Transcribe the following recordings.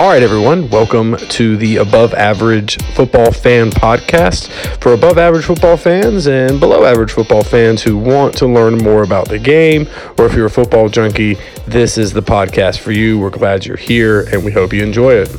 All right, everyone, welcome to the Above Average Football Fan Podcast for above average football fans and below average football fans who want to learn more about the game, or if you're a football junkie, this is the podcast for you. We're glad you're here and we hope you enjoy it.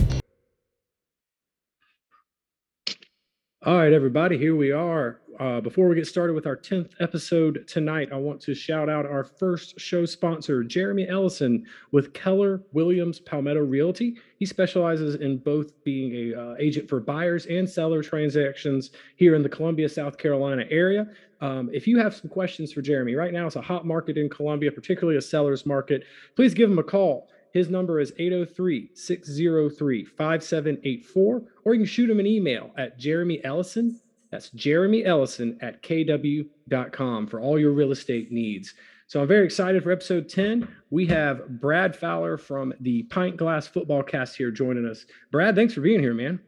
All right, everybody, here we are. Uh, before we get started with our 10th episode tonight, I want to shout out our first show sponsor, Jeremy Ellison with Keller Williams Palmetto Realty. He specializes in both being a uh, agent for buyers and seller transactions here in the Columbia, South Carolina area. Um, if you have some questions for Jeremy, right now it's a hot market in Columbia, particularly a seller's market. Please give him a call. His number is 803 603 5784, or you can shoot him an email at Jeremy Ellison that's Jeremy Ellison at kw.com for all your real estate needs. So I'm very excited for episode 10. We have Brad Fowler from the Pint Glass Football Cast here joining us. Brad, thanks for being here, man.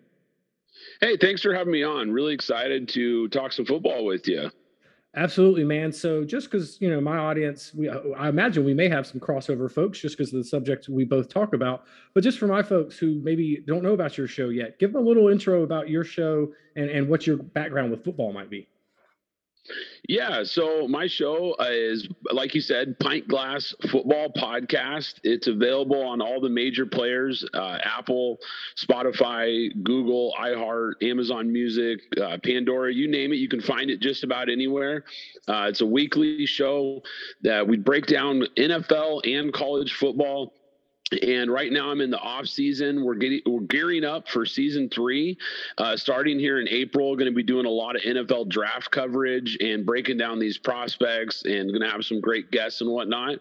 Hey, thanks for having me on. Really excited to talk some football with you. Absolutely, man. So just because you know my audience, we I imagine we may have some crossover folks just because of the subject we both talk about. But just for my folks who maybe don't know about your show yet, give them a little intro about your show and and what your background with football might be. Yeah, so my show is, like you said, Pint Glass Football Podcast. It's available on all the major players uh, Apple, Spotify, Google, iHeart, Amazon Music, uh, Pandora, you name it. You can find it just about anywhere. Uh, it's a weekly show that we break down NFL and college football and right now I'm in the off season. We're getting we're gearing up for season three, uh, starting here in April. Going to be doing a lot of NFL draft coverage and breaking down these prospects, and going to have some great guests and whatnot.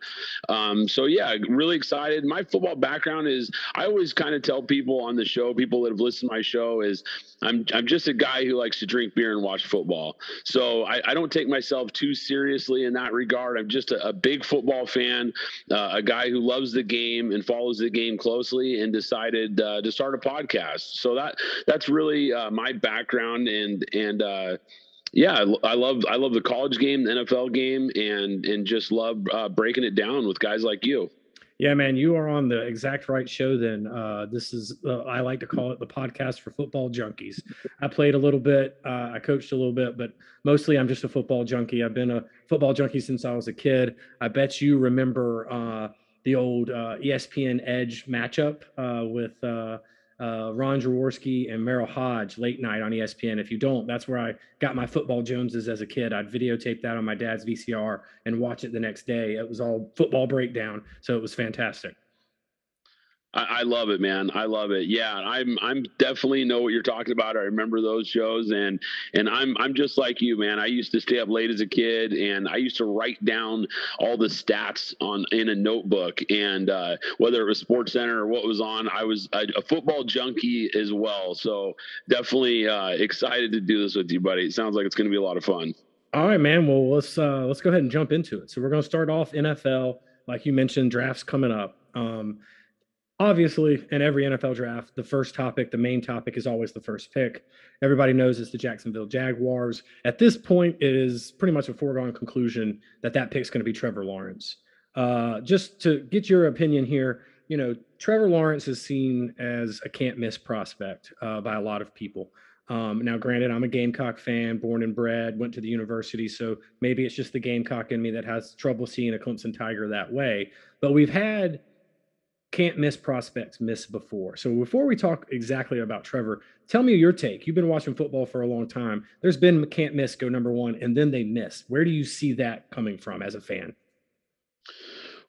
Um, so yeah, really excited. My football background is I always kind of tell people on the show, people that have listened to my show, is I'm I'm just a guy who likes to drink beer and watch football. So I, I don't take myself too seriously in that regard. I'm just a, a big football fan, uh, a guy who loves the game and follows follows the game closely and decided uh, to start a podcast. So that that's really uh, my background and and uh, yeah, I love I love the college game, the NFL game, and and just love uh, breaking it down with guys like you. Yeah, man, you are on the exact right show. Then uh, this is uh, I like to call it the podcast for football junkies. I played a little bit, uh, I coached a little bit, but mostly I'm just a football junkie. I've been a football junkie since I was a kid. I bet you remember uh, the old uh, ESPN Edge matchup uh, with uh, uh, Ron Jaworski and Merril Hoge late night on ESPN. If you don't, that's where I got my football Joneses as a kid. I'd videotape that on my dad's VCR and watch it the next day. It was all football breakdown, so it was fantastic. I, I, love it, man. I love it. Yeah, I'm I'm definitely know what you're talking about. I remember those shows, and and I'm I'm just like you, man. I used to stay up late as a kid, and I used to write down all the stats on in a notebook, and uh, whether it was Sports Center or what was on, I was a, a football junkie as well. So definitely uh, excited to do this with you, buddy. It sounds like it's going to be a lot of fun. All right, man. Well, let's uh, let's go ahead and jump into it. So we're going to start off NFL, like you mentioned, drafts coming up. Um, obviously in every NFL draft, the first topic, the main topic is always the first pick. Everybody knows it's the Jacksonville Jaguars. At this point, it is pretty much a foregone conclusion that that pick's going to be Trevor Lawrence. Uh, just to get your opinion here, you know, Trevor Lawrence is seen as a can't miss prospect uh, by a lot of people. Um, now, granted, I'm a Gamecock fan, born and bred, went to the university, so maybe it's just the Gamecock in me that has trouble seeing a Clemson Tiger that way. But we've had can't miss prospects miss before. So before we talk exactly about Trevor, tell me your take. You've been watching football for a long time. There's been can't miss go number one, and then they miss. Where do you see that coming from as a fan?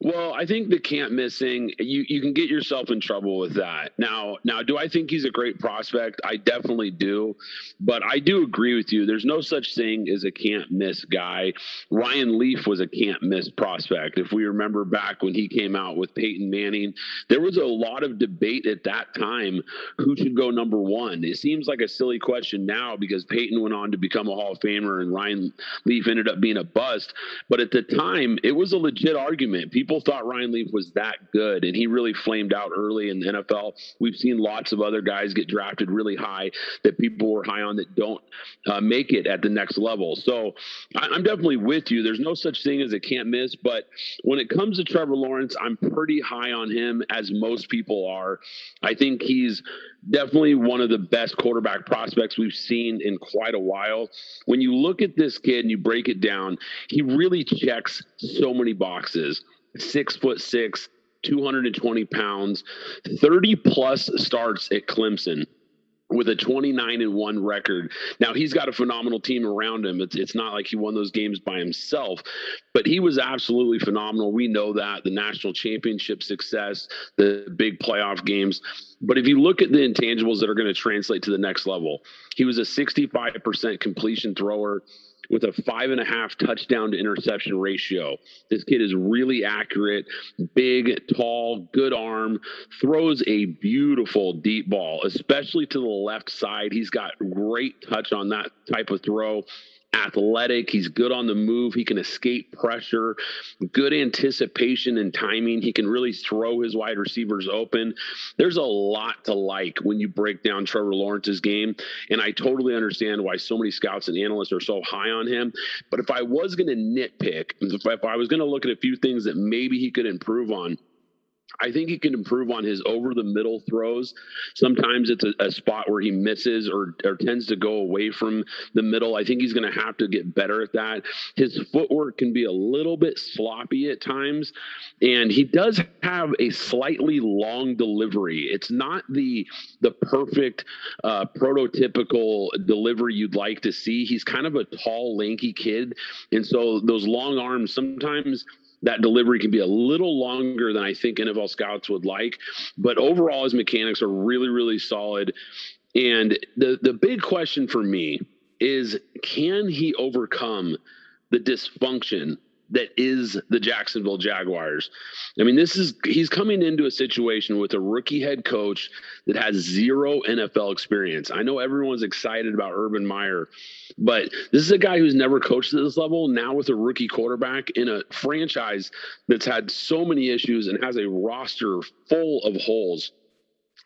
Well, I think the can't missing you you can get yourself in trouble with that. Now, now do I think he's a great prospect? I definitely do. But I do agree with you. There's no such thing as a can't miss guy. Ryan Leaf was a can't miss prospect. If we remember back when he came out with Peyton Manning, there was a lot of debate at that time who should go number 1. It seems like a silly question now because Peyton went on to become a Hall of Famer and Ryan Leaf ended up being a bust, but at the time it was a legit argument. People people thought Ryan Leaf was that good, and he really flamed out early in the NFL. We've seen lots of other guys get drafted really high that people were high on that don't uh, make it at the next level. So I, I'm definitely with you. There's no such thing as a can't miss, but when it comes to Trevor Lawrence, I'm pretty high on him, as most people are. I think he's definitely one of the best quarterback prospects we've seen in quite a while. When you look at this kid and you break it down, he really checks so many boxes. Six foot six, 220 pounds, 30 plus starts at Clemson with a 29 and 1 record. Now he's got a phenomenal team around him. It's it's not like he won those games by himself, but he was absolutely phenomenal. We know that the national championship success, the big playoff games. But if you look at the intangibles that are going to translate to the next level, he was a 65% completion thrower with a five and a half touchdown to interception ratio. This kid is really accurate, big, tall, good arm, throws a beautiful deep ball, especially to the left side. He's got great touch on that type of throw athletic. He's good on the move. He can escape pressure, good anticipation and timing. He can really throw his wide receivers open. There's a lot to like when you break down Trevor Lawrence's game. And I totally understand why so many scouts and analysts are so high on him. But if I was going to nitpick, if I was going to look at a few things that maybe he could improve on, I think he can improve on his over the middle throws. Sometimes it's a, a spot where he misses or, or tends to go away from the middle. I think he's going to have to get better at that. His footwork can be a little bit sloppy at times, and he does have a slightly long delivery. It's not the the perfect uh, prototypical delivery you'd like to see. He's kind of a tall, lanky kid, and so those long arms sometimes that delivery can be a little longer than I think NFL scouts would like. But overall, his mechanics are really, really solid. And the the big question for me is can he overcome the dysfunction that is the Jacksonville Jaguars. I mean, this is he's coming into a situation with a rookie head coach that has zero NFL experience. I know everyone's excited about Urban Meyer, but this is a guy who's never coached at this level. Now with a rookie quarterback in a franchise that's had so many issues and has a roster full of holes.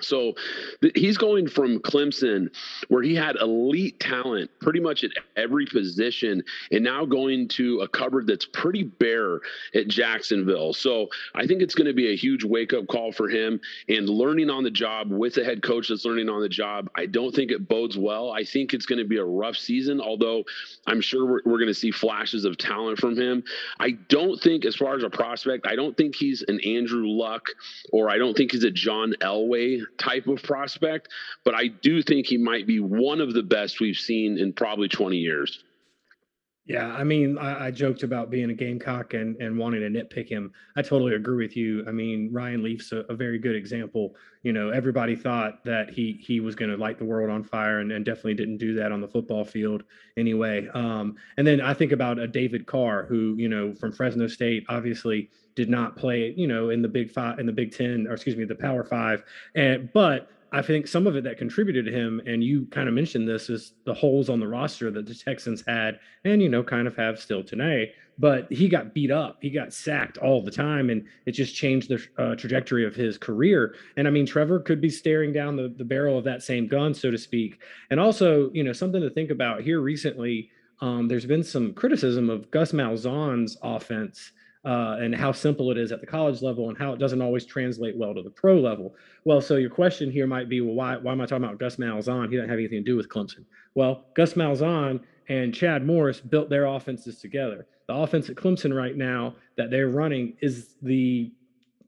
So th- he's going from Clemson, where he had elite talent pretty much at every position, and now going to a cupboard that's pretty bare at Jacksonville. So I think it's going to be a huge wake up call for him and learning on the job with a head coach that's learning on the job. I don't think it bodes well. I think it's going to be a rough season, although I'm sure we're, we're going to see flashes of talent from him. I don't think, as far as a prospect, I don't think he's an Andrew Luck or I don't think he's a John Elway type of prospect, but I do think he might be one of the best we've seen in probably 20 years. Yeah, I mean, I, I, joked about being a Gamecock and, and wanting to nitpick him. I totally agree with you. I mean, Ryan Leaf's a, a very good example. You know, everybody thought that he he was going to light the world on fire, and, and definitely didn't do that on the football field anyway. Um, and then I think about a David Carr, who you know from Fresno State, obviously did not play, you know, in the Big Five, in the Big Ten, or excuse me, the Power Five, and but I think some of it that contributed to him, and you kind of mentioned this, is the holes on the roster that the Texans had, and you know, kind of have still today. But he got beat up, he got sacked all the time, and it just changed the uh, trajectory of his career. And I mean, Trevor could be staring down the, the barrel of that same gun, so to speak. And also, you know, something to think about here recently. Um, there's been some criticism of Gus Malzahn's offense uh, and how simple it is at the college level and how it doesn't always translate well to the pro level. Well, so your question here might be, well, why, why am I talking about Gus Malzahn? He doesn't have anything to do with Clemson. Well, Gus Malzahn and Chad Morris built their offenses together. The offense at Clemson right now that they're running is the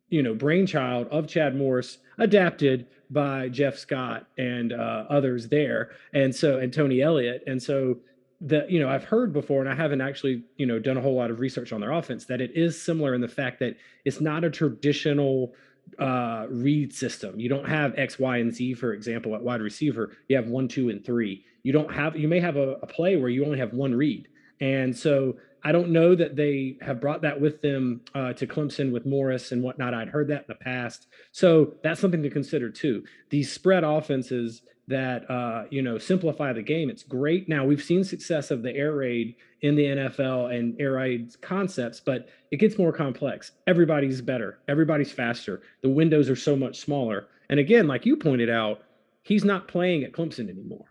you know brainchild of Chad Morris, adapted by Jeff Scott and uh, others there, and so and Tony Elliott, and so that you know I've heard before, and I haven't actually you know done a whole lot of research on their offense. That it is similar in the fact that it's not a traditional uh, read system. You don't have X, Y, and Z, for example, at wide receiver. You have one, two, and three. You don't have. You may have a, a play where you only have one read, and so I don't know that they have brought that with them uh, to Clemson with Morris and whatnot. I'd heard that in the past. So that's something to consider too. These spread offenses that uh, you know simplify the game. It's great. Now we've seen success of the air raid in the NFL and air raid concepts, but it gets more complex. Everybody's better. Everybody's faster. The windows are so much smaller. And again, like you pointed out, he's not playing at Clemson anymore.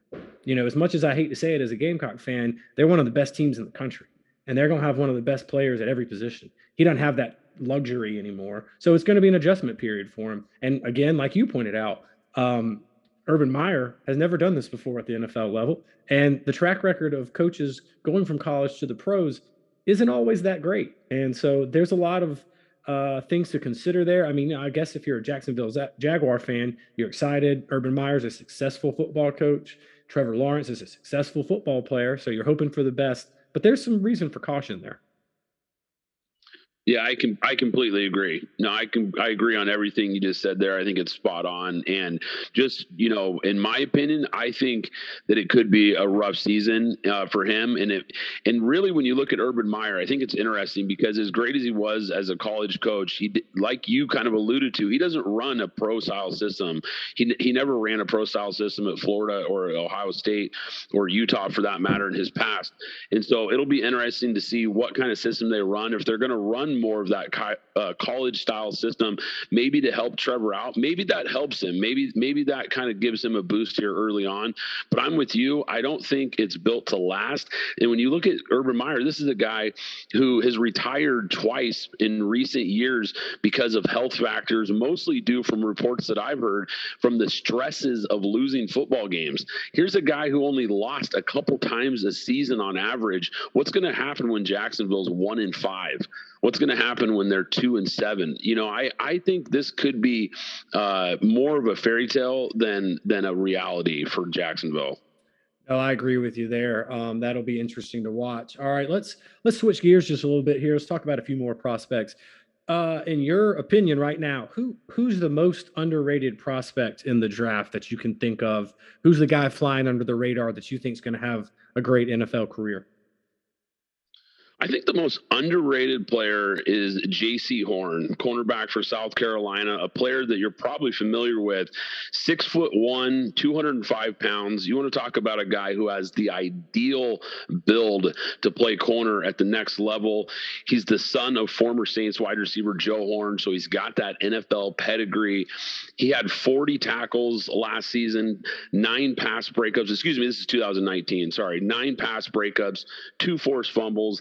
You know, as much as I hate to say it as a Gamecock fan, they're one of the best teams in the country, and they're going to have one of the best players at every position. He doesn't have that luxury anymore, so it's going to be an adjustment period for him. And again, like you pointed out, um, Urban Meyer has never done this before at the NFL level. And the track record of coaches going from college to the pros isn't always that great. And so there's a lot of uh, things to consider there. I mean, I guess if you're a Jacksonville Jaguar fan, you're excited. Urban Meyer's a successful football coach. Trevor Lawrence is a successful football player. So you're hoping for the best. But there's some reason for caution there. Yeah, I can. I completely agree. No, I can. I agree on everything you just said there. I think it's spot on. And just you know, in my opinion, I think that it could be a rough season uh, for him. And it, and really, when you look at Urban Meyer, I think it's interesting because as great as he was as a college coach, he like you kind of alluded to, he doesn't run a pro style system. He he never ran a pro style system at Florida or Ohio State or Utah for that matter in his past. And so it'll be interesting to see what kind of system they run if they're going to run more of that uh, college style system, maybe to help Trevor out. Maybe that helps him. Maybe maybe that kind of gives him a boost here early on. But I'm with you. I don't think it's built to last. And when you look at Urban Meyer, this is a guy who has retired twice in recent years because of health factors, mostly due from reports that I've heard from the stresses of losing football games. Here's a guy who only lost a couple times a season on average. What's going to happen when Jacksonville's one in five? What's going to happen when they're two and seven you know i i think this could be uh, more of a fairy tale than than a reality for jacksonville no, I agree with you there. Um, that'll be interesting to watch. All right, let's let's switch gears just a little bit here. Let's talk about a few more prospects. Uh, in your opinion, right now, who who's the most underrated prospect in the draft that you can think of? Who's the guy flying under the radar that you think is going to have a great NFL career? I think the most underrated player is Jaycee Horn, cornerback for South Carolina, a player that you're probably familiar with. Six foot one, 205 pounds. You want to talk about a guy who has the ideal build to play corner at the next level. He's the son of former Saints wide receiver Joe Horn, so he's got that NFL pedigree. He had 40 tackles last season, nine pass breakups. Excuse me, this is 2019. Sorry, nine pass breakups, two forced fumbles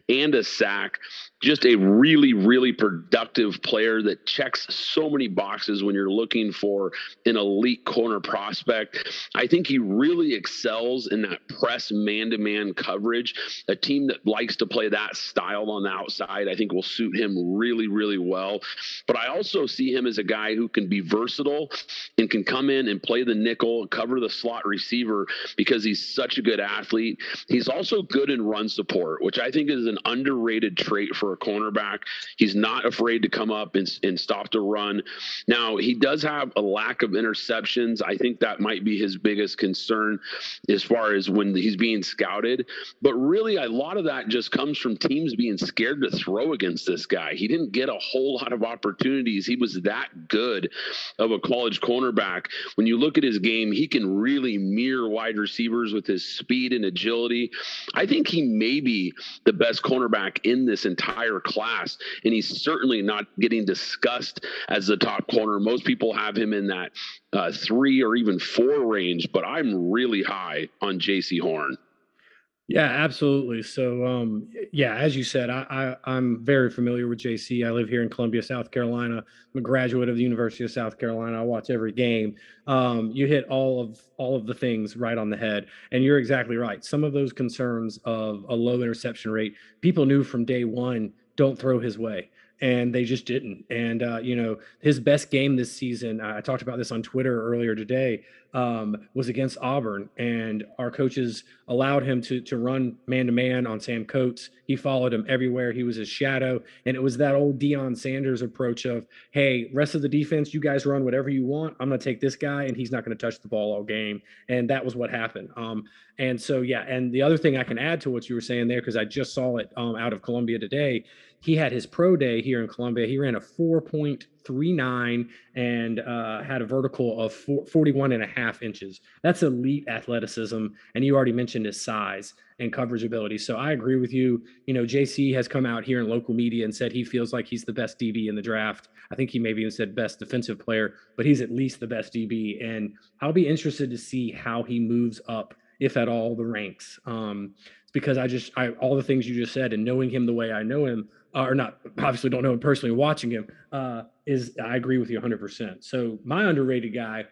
and a sack just a really, really productive player that checks so many boxes when you're looking for an elite corner prospect. I think he really excels in that press man to man coverage. A team that likes to play that style on the outside, I think will suit him really, really well. But I also see him as a guy who can be versatile and can come in and play the nickel, cover the slot receiver because he's such a good athlete. He's also good in run support, which I think is an underrated trait for a cornerback. He's not afraid to come up and, and stop the run. Now, he does have a lack of interceptions. I think that might be his biggest concern as far as when he's being scouted. But really, a lot of that just comes from teams being scared to throw against this guy. He didn't get a whole lot of opportunities. He was that good of a college cornerback. When you look at his game, he can really mirror wide receivers with his speed and agility. I think he may be the best cornerback in this entire class, and he's certainly not getting discussed as the top corner. Most people have him in that uh, three or even four range, but I'm really high on Jaycee Horn. Yeah, absolutely. So, um, yeah, as you said, I, I am very familiar with JC. I live here in Columbia, South Carolina. I'm a graduate of the University of South Carolina. I watch every game. Um, you hit all of all of the things right on the head, and you're exactly right. Some of those concerns of a low interception rate, people knew from day one, don't throw his way. And they just didn't. And uh, you know, his best game this season, I talked about this on Twitter earlier today, um, was against Auburn, and our coaches allowed him to to run man to man on Sam Coates. He followed him everywhere. He was his shadow, and it was that old Deion Sanders approach of, "Hey, rest of the defense, you guys run whatever you want. I'm going to take this guy, and he's not going to touch the ball all game." And that was what happened. Um, and so, yeah. And the other thing I can add to what you were saying there, because I just saw it um, out of Columbia today, he had his pro day here in Columbia. He ran a 4.39 and uh, had a vertical of 41 and a half inches. That's elite athleticism. And you already mentioned his size and coverage ability. So I agree with you. You know, JC has come out here in local media and said he feels like he's the best DB in the draft. I think he maybe even said best defensive player, but he's at least the best DB. And I'll be interested to see how he moves up, if at all, the ranks. Um, because I just, I, all the things you just said and knowing him the way I know him, uh, or not obviously don't know him personally watching him uh, is i agree with you 100% so my underrated guy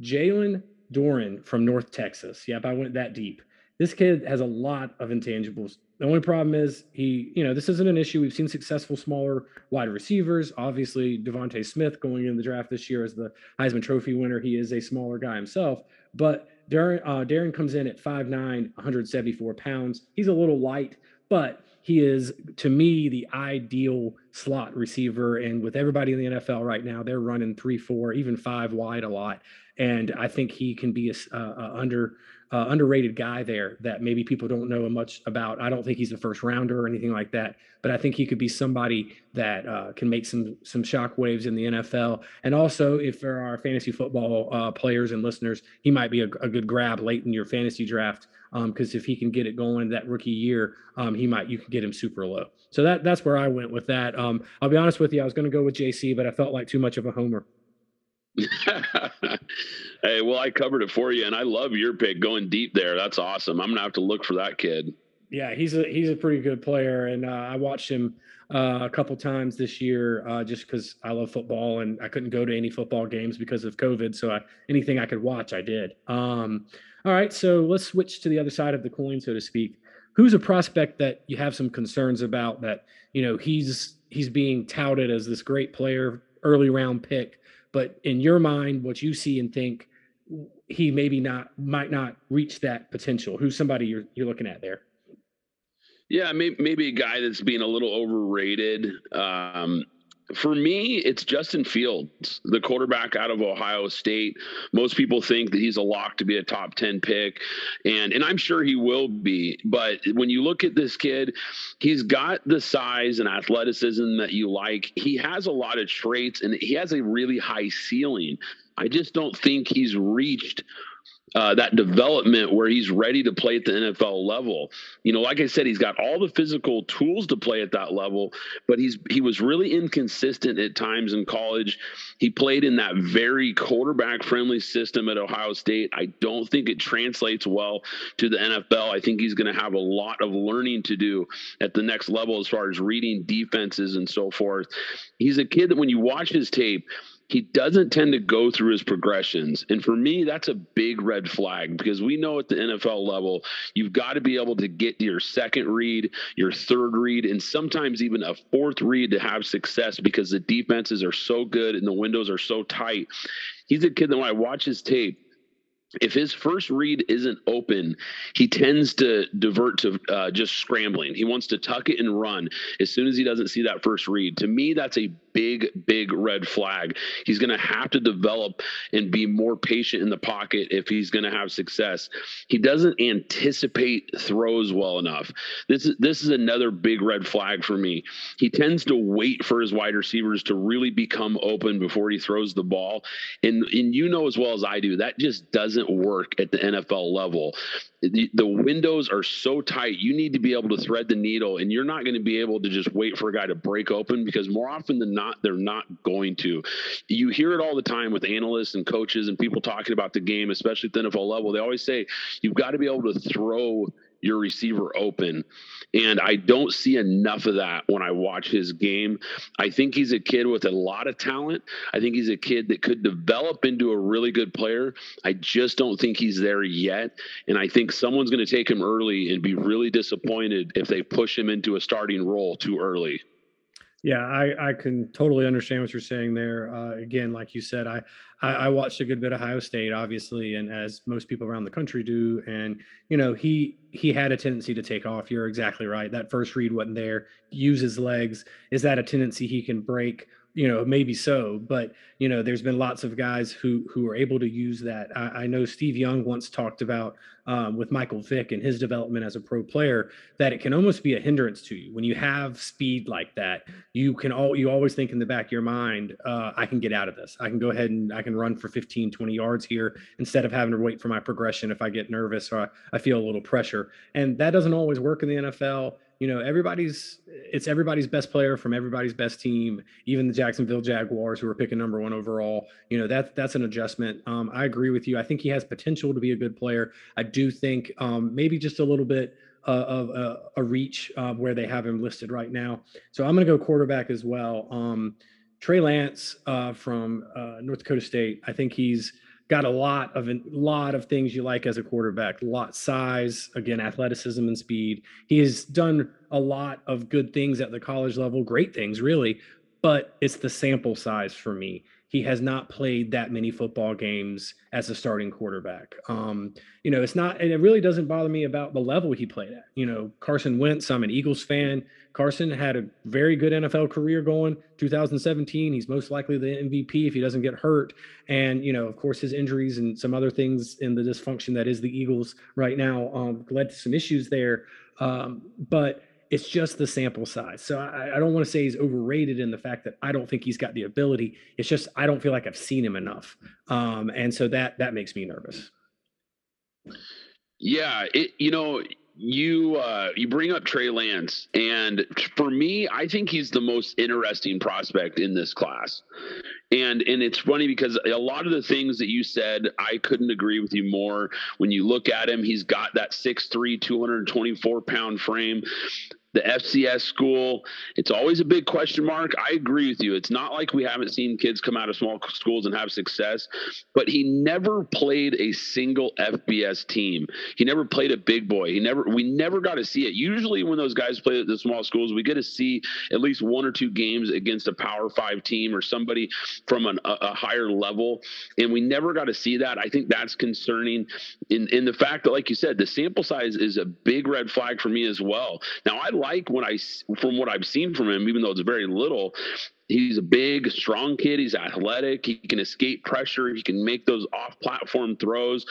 jaelon darden from north texas. Yep i went that deep. This kid has a lot of intangibles. The only problem is he you know this isn't an issue. We've seen successful smaller wide receivers. Obviously devonta smith going in the draft this year as the heisman trophy winner. He is a smaller guy himself but Darden, uh, Darden comes in at 5'9 174 pounds. He's a little light but he is to me the ideal slot receiver. And with everybody in the NFL right now, they're running three, four, even five wide a lot. And I think he can be a, a uh, uh, under uh, underrated guy there that maybe people don't know much about. I don't think he's a first rounder or anything like that, but I think he could be somebody that uh, can make some some shock waves in the NFL. And also, if there are fantasy football uh, players and listeners, he might be a, a, good grab late in your fantasy draft because um, if he can get it going that rookie year, um, he might you can get him super low. So that that's where I went with that. Um, I'll be honest with you, I was going to go with JC, but I felt like too much of a homer. hey, well, I covered it for you, and I love your pick going deep there. That's awesome. I'm gonna have to look for that kid. Yeah, he's a he's a pretty good player, and uh, I watched him uh, a couple times this year uh, just because I love football, and I couldn't go to any football games because of COVID. So I, anything I could watch, I did. Um, all right, so let's switch to the other side of the coin, so to speak. Who's a prospect that you have some concerns about that you know he's he's being touted as this great player, early round pick, but in your mind, what you see and think he maybe not might not reach that potential. Who's somebody you're you're looking at there? Yeah, maybe, maybe a guy that's being a little overrated. Um, for me, it's Justin Fields, the quarterback out of Ohio State. Most people think that he's a lock to be a top 10 pick, and and I'm sure he will be. But when you look at this kid, he's got the size and athleticism that you like. He has a lot of traits and he has a really high ceiling. I just don't think he's reached uh, that development where he's ready to play at the NFL level. You know, like I said, he's got all the physical tools to play at that level, but he's he was really inconsistent at times in college. He played in that very quarterback friendly system at Ohio State. I don't think it translates well to the NFL. I think he's going to have a lot of learning to do at the next level as far as reading defenses and so forth. He's a kid that when you watch his tape, he doesn't tend to go through his progressions. And for me, that's a big red flag because we know at the NFL level, you've got to be able to get your second read, your third read, and sometimes even a fourth read to have success because the defenses are so good and the windows are so tight. He's a kid that when I watch his tape, if his first read isn't open, he tends to divert to uh, just scrambling. He wants to tuck it and run as soon as he doesn't see that first read. To me, that's a big, big red flag. He's going to have to develop and be more patient in the pocket if he's going to have success. He doesn't anticipate throws well enough. This is this is another big red flag for me. He tends to wait for his wide receivers to really become open before he throws the ball, and and you know as well as I do that just doesn't work at the NFL level the, the windows are so tight. You need to be able to thread the needle, and you're not going to be able to just wait for a guy to break open because more often than not, they're not going to. You hear it all the time with analysts and coaches and people talking about the game, especially at the NFL level. They always say you've got to be able to throw your receiver open. And I don't see enough of that when I watch his game. I think he's a kid with a lot of talent. I think he's a kid that could develop into a really good player. I just don't think he's there yet. And I think someone's going to take him early and be really disappointed if they push him into a starting role too early. Yeah, I, I can totally understand what you're saying there. Uh, again, like you said, I, I I watched a good bit of Ohio State, obviously, and as most people around the country do. And you know, he he had a tendency to take off. You're exactly right. That first read wasn't there. Use his legs. Is that a tendency he can break? You know maybe so but you know there's been lots of guys who who are able to use that. I, I know steve young once talked about um, with michael vick and his development as a pro player that it can almost be a hindrance to you. When you have speed like that you can all you always think in the back of your mind uh, i can get out of this. I can go ahead and i can run for 15 20 yards here instead of having to wait for my progression if i get nervous or I, I feel a little pressure. And that doesn't always work in the nfl you know everybody's it's everybody's best player from everybody's best team even the jacksonville jaguars who are picking number one overall. You know that that's an adjustment. Um, i agree with you. I think he has potential to be a good player. I do think um, maybe just a little bit uh, of uh, a reach uh, where they have him listed right now. So i'm going to go quarterback as well. Um, trey lance uh, from uh, north dakota state i think he's got a lot of a lot of things you like as a quarterback. Lot size, again, athleticism and speed. He has done a lot of good things at the college level, great things really, but it's the sample size for me he has not played that many football games as a starting quarterback. Um, you know, it's not, and it really doesn't bother me about the level he played at. You know, Carson Wentz, I'm an Eagles fan. Carson had a very good NFL career going 2017. He's most likely the MVP if he doesn't get hurt. And, you know, of course, his injuries and some other things in the dysfunction that is the Eagles right now um, led to some issues there. Um, but, it's just the sample size. So I, I don't want to say he's overrated in the fact that I don't think he's got the ability. It's just I don't feel like I've seen him enough, um, and so that that makes me nervous. Yeah, it you know you uh, you bring up Trey Lance, and for me, I think he's the most interesting prospect in this class. And and it's funny because a lot of the things that you said, I couldn't agree with you more. When you look at him, he's got that 6'3", 224 pound frame the FCS school. It's always a big question mark. I agree with you. It's not like we haven't seen kids come out of small schools and have success, but he never played a single FBS team. He never played a big boy. He never we never got to see it. Usually when those guys play at the small schools, we get to see at least one or two games against a Power 5 team or somebody from an, a, a higher level, and we never got to see that. I think that's concerning in in the fact that like you said, the sample size is a big red flag for me as well. Now I like when I, from what I've seen from him, even though it's very little, he's a big, strong kid. He's athletic. He can escape pressure. He can make those off-platform throws.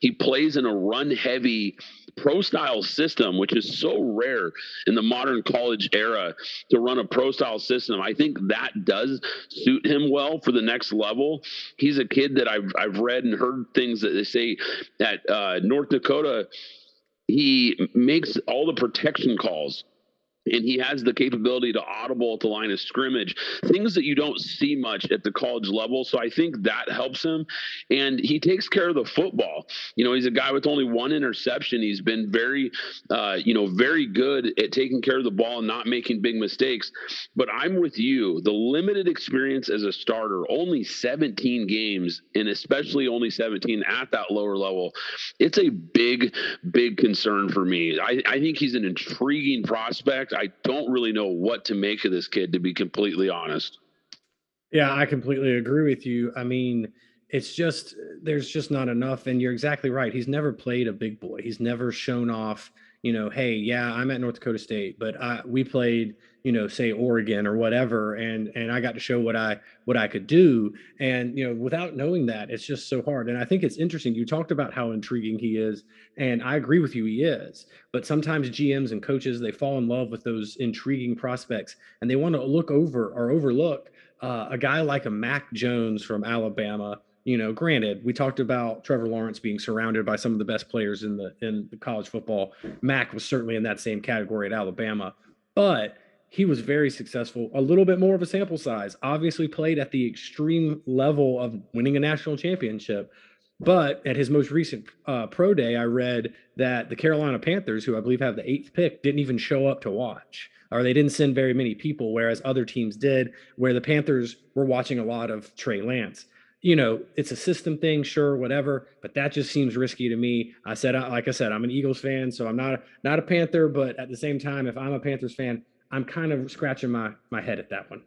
He plays in a run-heavy pro-style system, which is so rare in the modern college era to run a pro-style system. I think that does suit him well for the next level. He's a kid that I've I've read and heard things that they say at uh, North Dakota. He makes all the protection calls and he has the capability to audible at the line of scrimmage things that you don't see much at the college level. So i think that helps him. And he takes care of the football. You know he's a guy with only one interception. He's been very uh, you know very good at taking care of the ball and not making big mistakes. But i'm with you. The limited experience as a starter only 17 games and especially only 17 at that lower level it's a big big concern for me. I, I think he's an intriguing prospect I don't really know what to make of this kid, to be completely honest. Yeah, I completely agree with you. I mean, it's just there's just not enough, and you're exactly right. He's never played a big boy. He's never shown off. You know, hey, yeah, I'm at North Dakota State, but I, we played you know say oregon or whatever and and i got to show what i what i could do and you know without knowing that it's just so hard and i think it's interesting you talked about how intriguing he is and i agree with you he is but sometimes gms and coaches they fall in love with those intriguing prospects and they want to look over or overlook uh, a guy like a mac jones from alabama you know, granted, we talked about Trevor Lawrence being surrounded by some of the best players in the in the college football. Mac was certainly in that same category at Alabama, but he was very successful, a little bit more of a sample size, obviously played at the extreme level of winning a national championship. But at his most recent uh, pro day, I read that the Carolina Panthers, who I believe have the eighth pick, didn't even show up to watch, or they didn't send very many people, whereas other teams did, where the Panthers were watching a lot of Trey Lance. You know, it's a system thing, sure, whatever, but that just seems risky to me. I said, uh, like I said, I'm an Eagles fan, so I'm not not a Panther, but at the same time, if I'm a Panthers fan, I'm kind of scratching my my head at that one.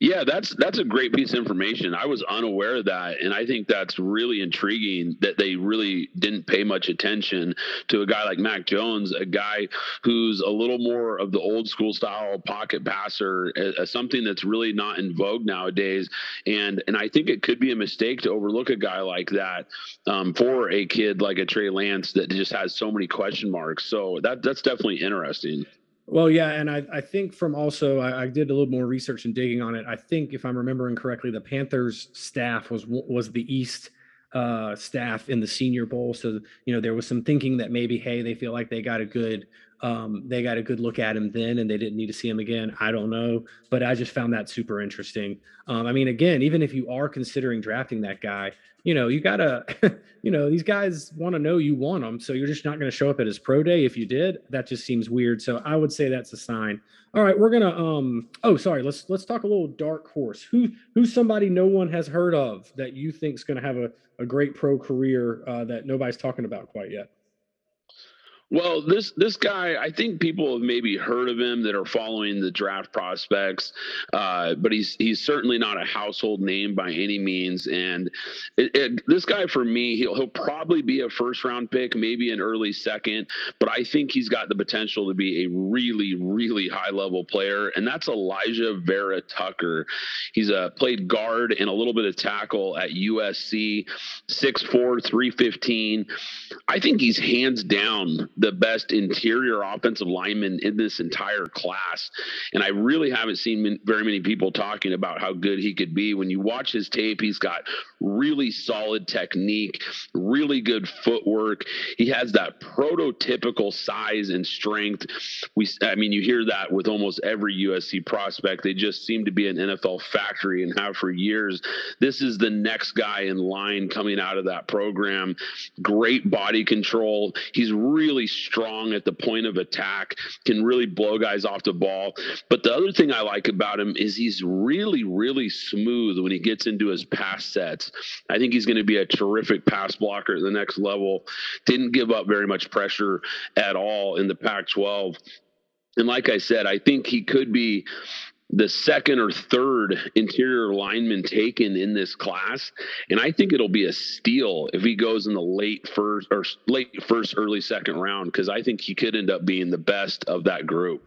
Yeah, that's that's a great piece of information. I was unaware of that, and I think that's really intriguing that they really didn't pay much attention to a guy like Mac Jones, a guy who's a little more of the old school style pocket passer, uh, something that's really not in vogue nowadays. And and I think it could be a mistake to overlook a guy like that um, for a kid like a Trey Lance that just has so many question marks. So that that's definitely interesting. Well, yeah, and I, I think from also I, I, did a little more research and digging on it. I think if I'm remembering correctly, the Panthers staff was was the East uh, staff in the Senior Bowl, so you know there was some thinking that maybe hey they feel like they got a good um, they got a good look at him then and they didn't need to see him again. I don't know, but I just found that super interesting. Um, I mean, again, even if you are considering drafting that guy, you know, you gotta, you know, these guys want to know you want them. So you're just not going to show up at his pro day. If you did, that just seems weird. So I would say that's a sign. All right, we're gonna. Um. Oh, sorry. Let's let's talk a little dark horse. Who who's somebody no one has heard of that you think's going to have a a great pro career uh, that nobody's talking about quite yet? Well, this this guy, I think people have maybe heard of him that are following the draft prospects, uh, but he's he's certainly not a household name by any means. And it, it, this guy, for me, he'll he'll probably be a first round pick, maybe an early second, but I think he's got the potential to be a really really high level player, and that's Alijah Vera-Tucker. He's a uh, played guard and a little bit of tackle at USC, 6'4", 315. I think he's hands down the best interior offensive lineman in this entire class. And I really haven't seen very many people talking about how good he could be. When you watch his tape, he's got really solid technique, really good footwork. He has that prototypical size and strength. We, I mean, you hear that with almost every USC prospect. They just seem to be an NFL factory and have for years. This is the next guy in line coming out of that program. Great body control. He's really strong at the point of attack, can really blow guys off the ball. But the other thing I like about him is he's really, really smooth when he gets into his pass sets. I think he's going to be a terrific pass blocker at the next level. Didn't give up very much pressure at all in the Pac 12. And like I said, I think he could be the second or third interior lineman taken in this class. And I think it'll be a steal if he goes in the late first or late first, early second round, because I think he could end up being the best of that group.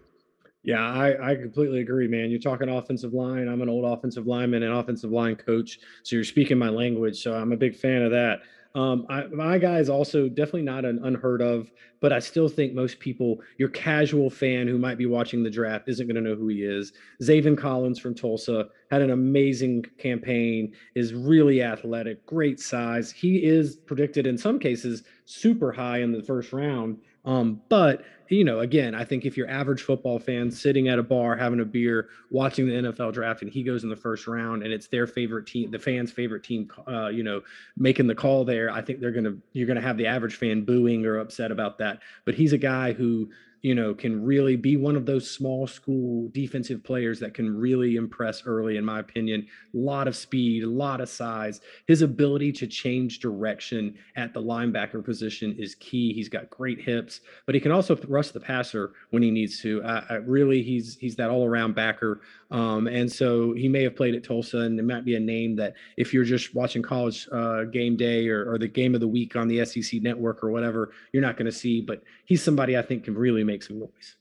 Yeah, I, I completely agree, man. You're talking offensive line. I'm an old offensive lineman and offensive line coach. So you're speaking my language. So I'm a big fan of that. Um, I, my guy is also definitely not an unheard of, but I still think most people, your casual fan who might be watching the draft, isn't going to know who he is. Zaven Collins from Tulsa had an amazing campaign, is really athletic, great size. He is predicted in some cases super high in the first round. Um, but you know, again, I think if you're average football fan sitting at a bar having a beer, watching the NFL draft, and he goes in the first round, and it's their favorite team, the fans' favorite team, uh, you know, making the call there, I think they're gonna you're gonna have the average fan booing or upset about that. But he's a guy who you know, can really be one of those small school defensive players that can really impress early, in my opinion. A lot of speed, a lot of size. His ability to change direction at the linebacker position is key. He's got great hips, but he can also rush the passer when he needs to. I, I really, he's he's that all around backer. Um, and so he may have played at Tulsa, and it might be a name that if you're just watching college uh, game day or, or the game of the week on the SEC network or whatever, you're not going to see. But he's somebody I think can really make some noise.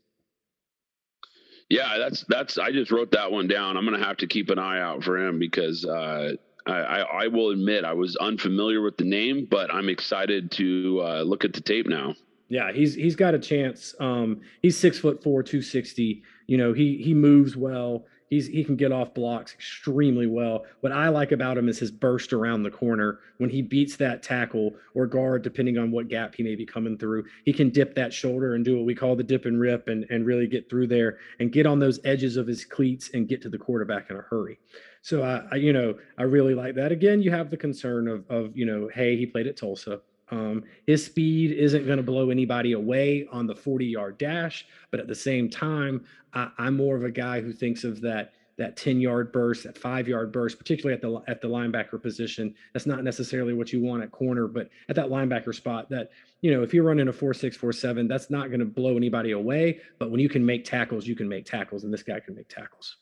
Yeah, that's that's. I just wrote that one down. I'm gonna have to keep an eye out for him because uh, I, I, I will admit I was unfamiliar with the name, but I'm excited to uh, look at the tape now. Yeah, he's he's got a chance. Um, he's six foot four, two sixty. You know, he he moves well. He's he can get off blocks extremely well. What I like about him is his burst around the corner when he beats that tackle or guard, depending on what gap he may be coming through. He can dip that shoulder and do what we call the dip and rip and, and really get through there and get on those edges of his cleats and get to the quarterback in a hurry. So I, I you know, I really like that. Again, you have the concern of of, you know, hey, he played at Tulsa um, his speed isn't going to blow anybody away on the 40 yard dash, but at the same time, I, I'm more of a guy who thinks of that that 10 yard burst, that five yard burst, particularly at the at the linebacker position. That's not necessarily what you want at corner, but at that linebacker spot, that you know, if you're running a four six four seven, that's not going to blow anybody away. But when you can make tackles, you can make tackles, and this guy can make tackles.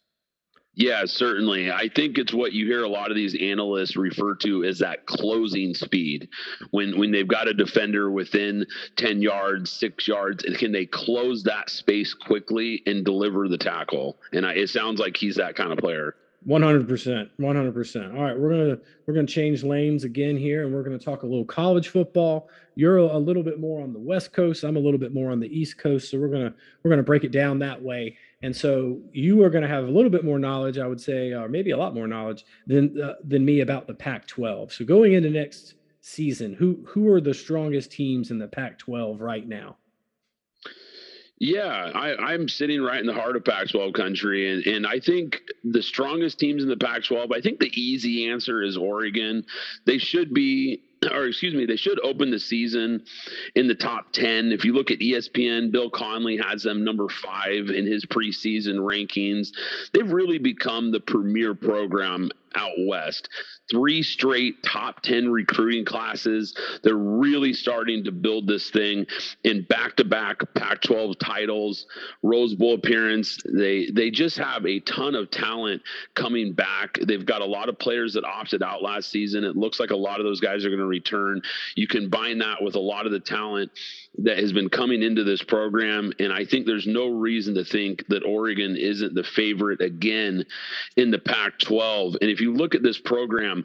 Yeah, certainly. I think it's what you hear a lot of these analysts refer to as that closing speed. When when they've got a defender within 10 yards, 6 yards, can they close that space quickly and deliver the tackle? And I, it sounds like he's that kind of player. 100%. 100%. All right, we're going to we're going to change lanes again here and we're going to talk a little college football. You're a little bit more on the West Coast, I'm a little bit more on the East Coast, so we're going to we're going to break it down that way. And so you are going to have a little bit more knowledge, I would say, or maybe a lot more knowledge than uh, than me about the Pac-12. So going into next season, who who are the strongest teams in the Pac-12 right now? Yeah, I, am sitting right in the heart of Pac 12 country. And, and I think the strongest teams in the Pac 12, I think the easy answer is Oregon. They should be or excuse me, they should open the season in the top 10. If you look at ESPN, Bill Connelly has them number five in his preseason rankings. They've really become the premier program out west. Three straight top 10 recruiting classes. They're really starting to build this thing in back to back Pac 12 titles, Rose Bowl appearance. They, they just have a ton of talent coming back. They've got a lot of players that opted out last season. It looks like a lot of those guys are going to return. You combine that with a lot of the talent that has been coming into this program. And I think there's no reason to think that Oregon isn't the favorite again in the Pac 12. And if you look at this program,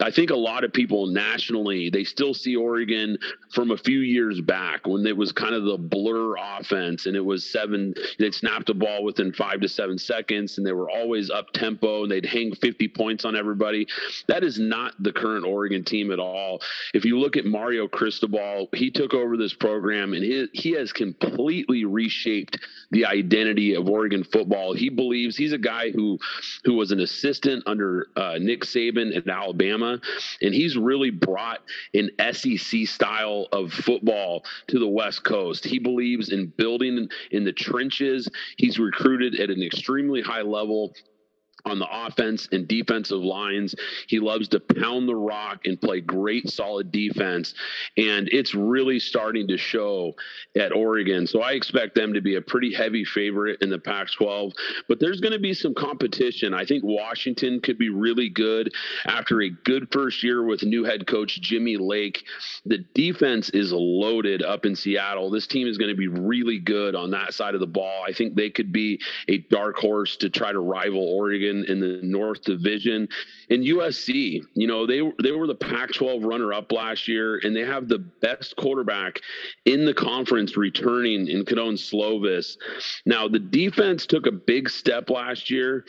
I think a lot of people nationally, they still see Oregon from a few years back when it was kind of the blur offense and it was seven, they'd snap the ball within five to seven seconds and they were always up tempo and they'd hang 50 points on everybody. That is not the current Oregon team at all. If you look at Mario Cristobal, he took over this program and he, he has completely reshaped the identity of Oregon football. He believes he's a guy who, who was an assistant under uh, Nick Saban at Alabama and he's really brought an SEC style of football to the West Coast. He believes in building in the trenches. He's recruited at an extremely high level on the offense and defensive lines. He loves to pound the rock and play great, solid defense. And it's really starting to show at Oregon. So I expect them to be a pretty heavy favorite in the Pac 12. But there's going to be some competition. I think Washington could be really good after a good first year with new head coach Jimmy Lake. The defense is loaded up in Seattle. This team is going to be really good on that side of the ball. I think they could be a dark horse to try to rival Oregon in, in the North Division. In USC, you know, they they were the Pac-12 runner-up last year, and they have the best quarterback in the conference returning in Kedon Slovis. Now, the defense took a big step last year,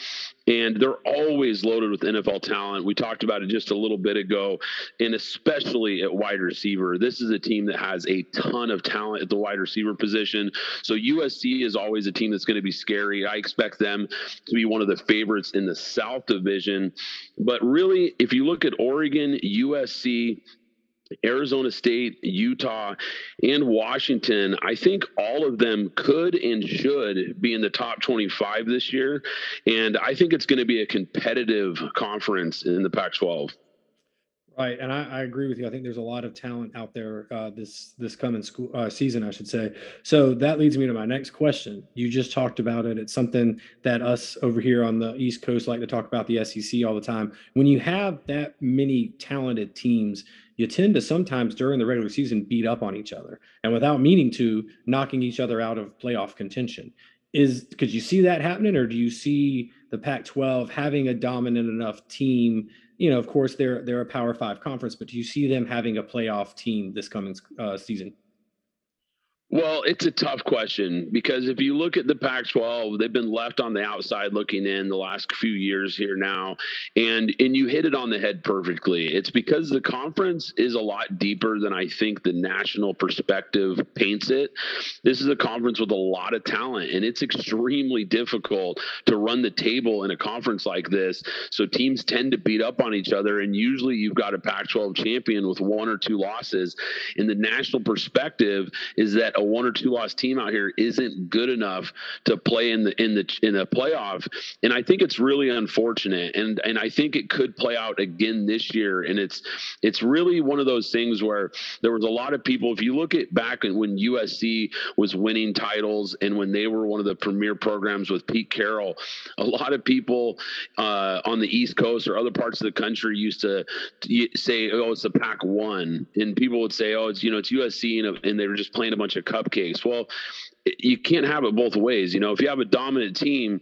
and they're always loaded with NFL talent. We talked about it just a little bit ago, and especially at wide receiver. This is a team that has a ton of talent at the wide receiver position. So USC is always a team that's going to be scary. I expect them to be one of the favorites in the South Division. But really, if you look at Oregon, USC, Arizona State, Utah, and Washington, I think all of them could and should be in the top 25 this year. And I think it's going to be a competitive conference in the Pac 12. Right, and I, I, agree with you. I think there's a lot of talent out there uh, this this coming school uh, season, I should say. So that leads me to my next question. You just talked about it. It's something that us over here on the East Coast like to talk about the SEC all the time. When you have that many talented teams, you tend to sometimes during the regular season beat up on each other, and without meaning to, knocking each other out of playoff contention. Is could you see that happening, or do you see the Pac-12 having a dominant enough team? You know, of course, they're they're a Power Five conference, but do you see them having a playoff team this coming uh, season? Well, it's a tough question because if you look at the Pac 12, they've been left on the outside looking in the last few years here now. And and you hit it on the head perfectly. It's because the conference is a lot deeper than I think the national perspective paints it. This is a conference with a lot of talent, and it's extremely difficult to run the table in a conference like this. So teams tend to beat up on each other, and usually you've got a Pac 12 champion with one or two losses. And the national perspective is that a one or two loss team out here isn't good enough to play in the in the in a playoff. And I think it's really unfortunate. And and I think it could play out again this year. And it's it's really one of those things where there was a lot of people. If you look at back when USC was winning titles and when they were one of the premier programs with Pete Carroll, a lot of people uh, on the East Coast or other parts of the country used to say, "Oh, it's the Pac one," and people would say, "Oh, it's you know it's USC," and they were just playing a bunch of cupcakes. Well, you can't have it both ways. You know, if you have a dominant team,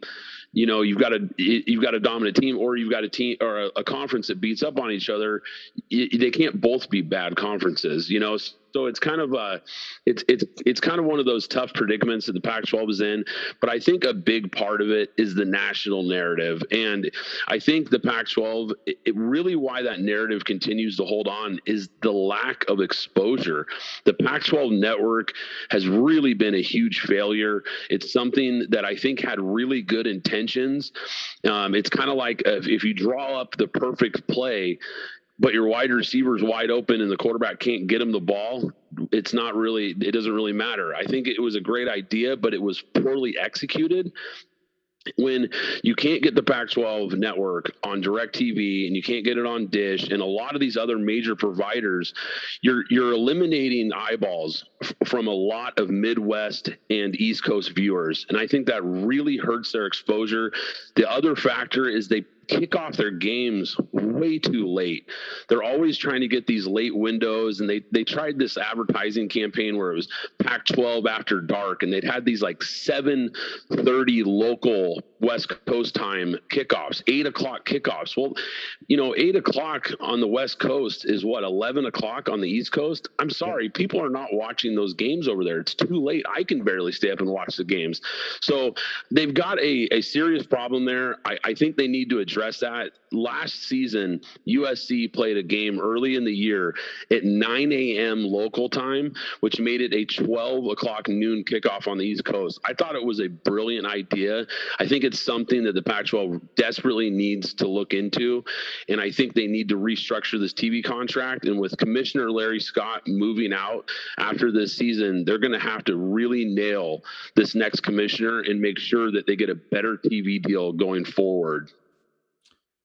you know you've got a you've got a dominant team or you've got a team or a, a conference that beats up on each other. they can't both be bad conferences. You know, so it's kind of uh, it's it's it's kind of one of those tough predicaments that the Pac-12 is in. But I think a big part of it is the national narrative, and I think the Pac-12, it, it really why that narrative continues to hold on is the lack of exposure. The Pac-12 network has really been a huge failure. It's something that I think had really good intentions. Um, it's kind of like if, if you draw up the perfect play but your wide receiver is wide open and the quarterback can't get him the ball, it's not really, it doesn't really matter. I think it was a great idea, but it was poorly executed when you can't get the Pac-12 network on DirecTV and you can't get it on Dish and a lot of these other major providers, you're you're eliminating eyeballs f- from a lot of Midwest and East Coast viewers, and I think that really hurts their exposure. The other factor is they kick off their games way too late. They're always trying to get these late windows, and they they tried this advertising campaign where it was Pac-12 after dark, and they'd had these like 7:30 local West Coast time kickoffs, eight o'clock kickoffs. Well, you know, eight o'clock on the West Coast is what 11 o'clock on the East Coast. I'm sorry, people are not watching those games over there. It's too late. I can barely stay up and watch the games. So they've got a, a serious problem there. I, I think they need to address address that. Last season, USC played a game early in the year at 9 a.m. local time, which made it a 12 o'clock noon kickoff on the East Coast. I thought it was a brilliant idea. I think it's something that the Pac 12 desperately needs to look into. And I think they need to restructure this TV contract. And with Commissioner Larry Scott moving out after this season, they're going to have to really nail this next commissioner and make sure that they get a better TV deal going forward.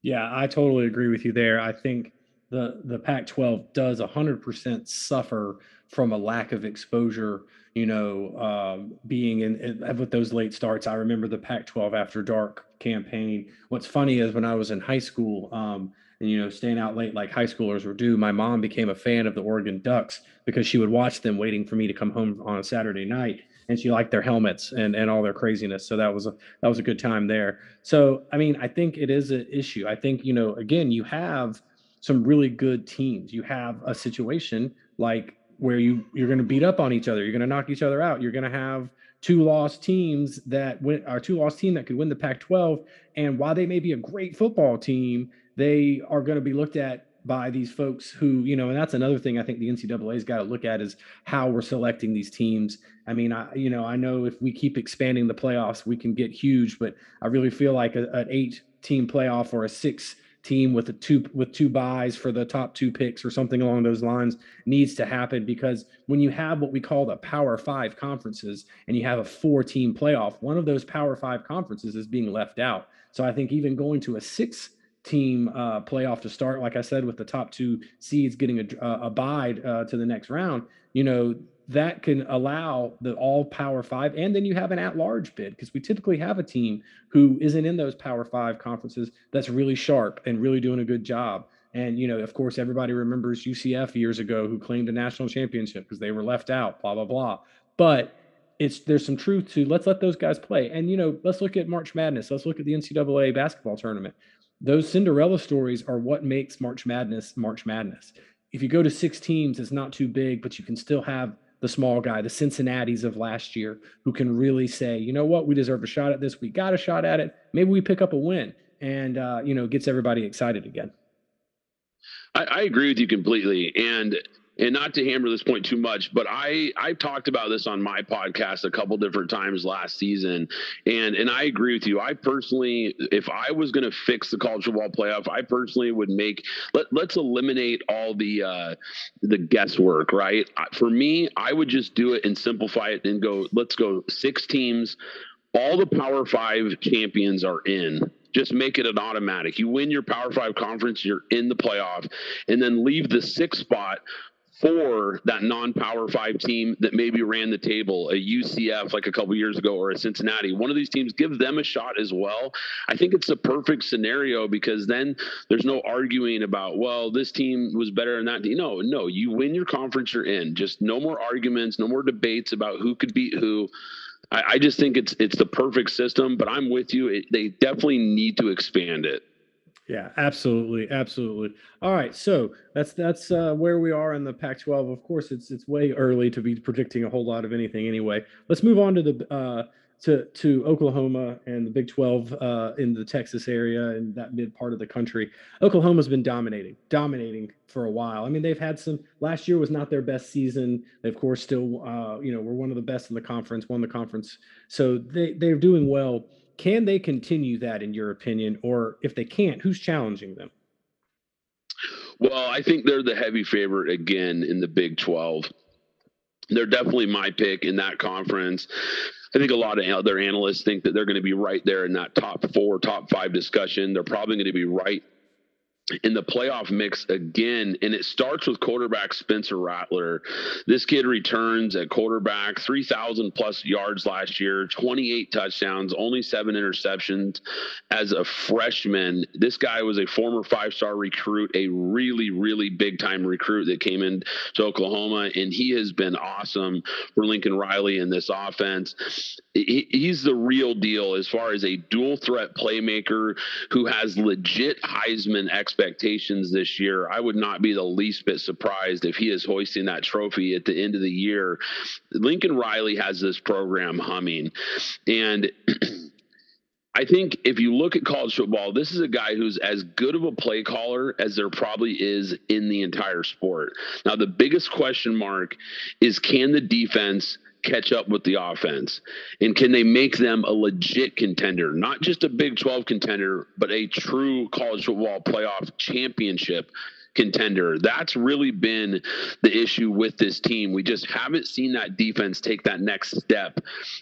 Yeah, I totally agree with you there. I think the the Pac-12 does 100% suffer from a lack of exposure. You know, um, being in, in with those late starts. I remember the Pac-12 After Dark campaign. What's funny is when I was in high school, um, and you know, staying out late like high schoolers were do, my mom became a fan of the Oregon Ducks because she would watch them waiting for me to come home on a Saturday night and she liked their helmets and and all their craziness. So that was a that was a good time there. So I mean, I think it is an issue. I think you know, again, you have some really good teams. You have a situation like where you you're going to beat up on each other. You're going to knock each other out. You're going to have two lost teams that win our two lost team that could win the Pac-12. And while they may be a great football team, they are going to be looked at by these folks who, you know, and that's another thing I think the NCAA's got to look at is how we're selecting these teams. I mean, I, you know, I know if we keep expanding the playoffs, we can get huge, but I really feel like a, an eight team playoff or a six team with a two with two buys for the top two picks or something along those lines needs to happen because when you have what we call the power five conferences and you have a four team playoff one of those power five conferences is being left out so i think even going to a six team uh, playoff to start. Like I said, with the top two seeds getting a, a bide uh, to the next round, you know that can allow the all Power Five, and then you have an at-large bid because we typically have a team who isn't in those Power Five conferences that's really sharp and really doing a good job. And you know, of course, everybody remembers UCF years ago who claimed a national championship because they were left out. Blah blah blah. But it's there's some truth to let's let those guys play. And you know, let's look at March Madness. Let's look at the NCAA basketball tournament those Cinderella stories are what makes March Madness March Madness. If you go to six teams, it's not too big, but you can still have the small guy, the Cincinnati's of last year, who can really say, you know what, we deserve a shot at this. We got a shot at it. Maybe we pick up a win, and uh, you know, gets everybody excited again. I, I agree with you completely, and and not to hammer this point too much, but I I've talked about this on my podcast a couple different times last season, and and I agree with you. I personally, if I was going to fix the college football playoff, I personally would make let let's eliminate all the uh, the guesswork. Right? For me, I would just do it and simplify it and go. Let's go six teams. All the Power Five champions are in just make it an automatic. You win your Power Five conference, you're in the playoff, and then leave the sixth spot for that non-power five team that maybe ran the table, a UCF like a couple years ago, or a Cincinnati. One of these teams, give them a shot as well. I think it's a perfect scenario because then there's no arguing about, well, this team was better than that. No, no, you win your conference, you're in. Just no more arguments, no more debates about who could beat who. I, I just think it's it's the perfect system. But I'm with you. It, they definitely need to expand it. Yeah, absolutely, absolutely. All right, so that's that's uh, where we are in the Pac-12. Of course, it's it's way early to be predicting a whole lot of anything anyway. Let's move on to the uh, to to Oklahoma and the Big 12 uh, in the Texas area and that mid part of the country. Oklahoma's been dominating, dominating for a while. I mean, they've had some. Last year was not their best season. They, of course, still uh, you know were one of the best in the conference, won the conference, so they they're doing well can they continue that, in your opinion? Or if they can't, who's challenging them? Well, I think they're the heavy favorite again in the Big 12. They're definitely my pick in that conference. I think a lot of other analysts think that they're going to be right there in that top four, top five discussion. They're probably going to be right in the playoff mix again, and it starts with quarterback Spencer Rattler. This kid returns at quarterback, 3,000 plus yards last year, 28 touchdowns, only seven interceptions as a freshman. This guy was a former five star recruit, a really, really big time recruit that came in to Oklahoma, and he has been awesome for Lincoln Riley in this offense. He's the real deal as far as a dual threat playmaker who has legit Heisman expectations expectations this year, I would not be the least bit surprised if he is hoisting that trophy at the end of the year. Lincoln Riley has this program humming. And I think if you look at college football, this is a guy who's as good of a play caller as there probably is in the entire sport. Now, the biggest question mark is can the defense catch up with the offense? And can they make them a legit contender, not just a Big 12 contender, but a true college football playoff championship contender. That's really been the issue with this team. We just haven't seen that defense take that next step.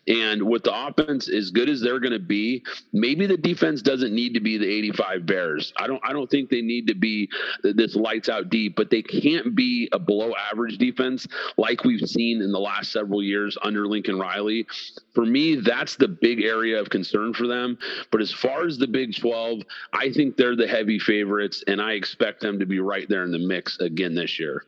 And with the offense as good as they're going to be, maybe the defense doesn't need to be the 85 Bears. I don't I don't think they need to be this lights out deep, but they can't be a below average defense like we've seen in the last several years under Lincoln Riley. For me, that's the big area of concern for them. But as far as the Big 12, I think they're the heavy favorites and I expect them to be right there in the mix again this year.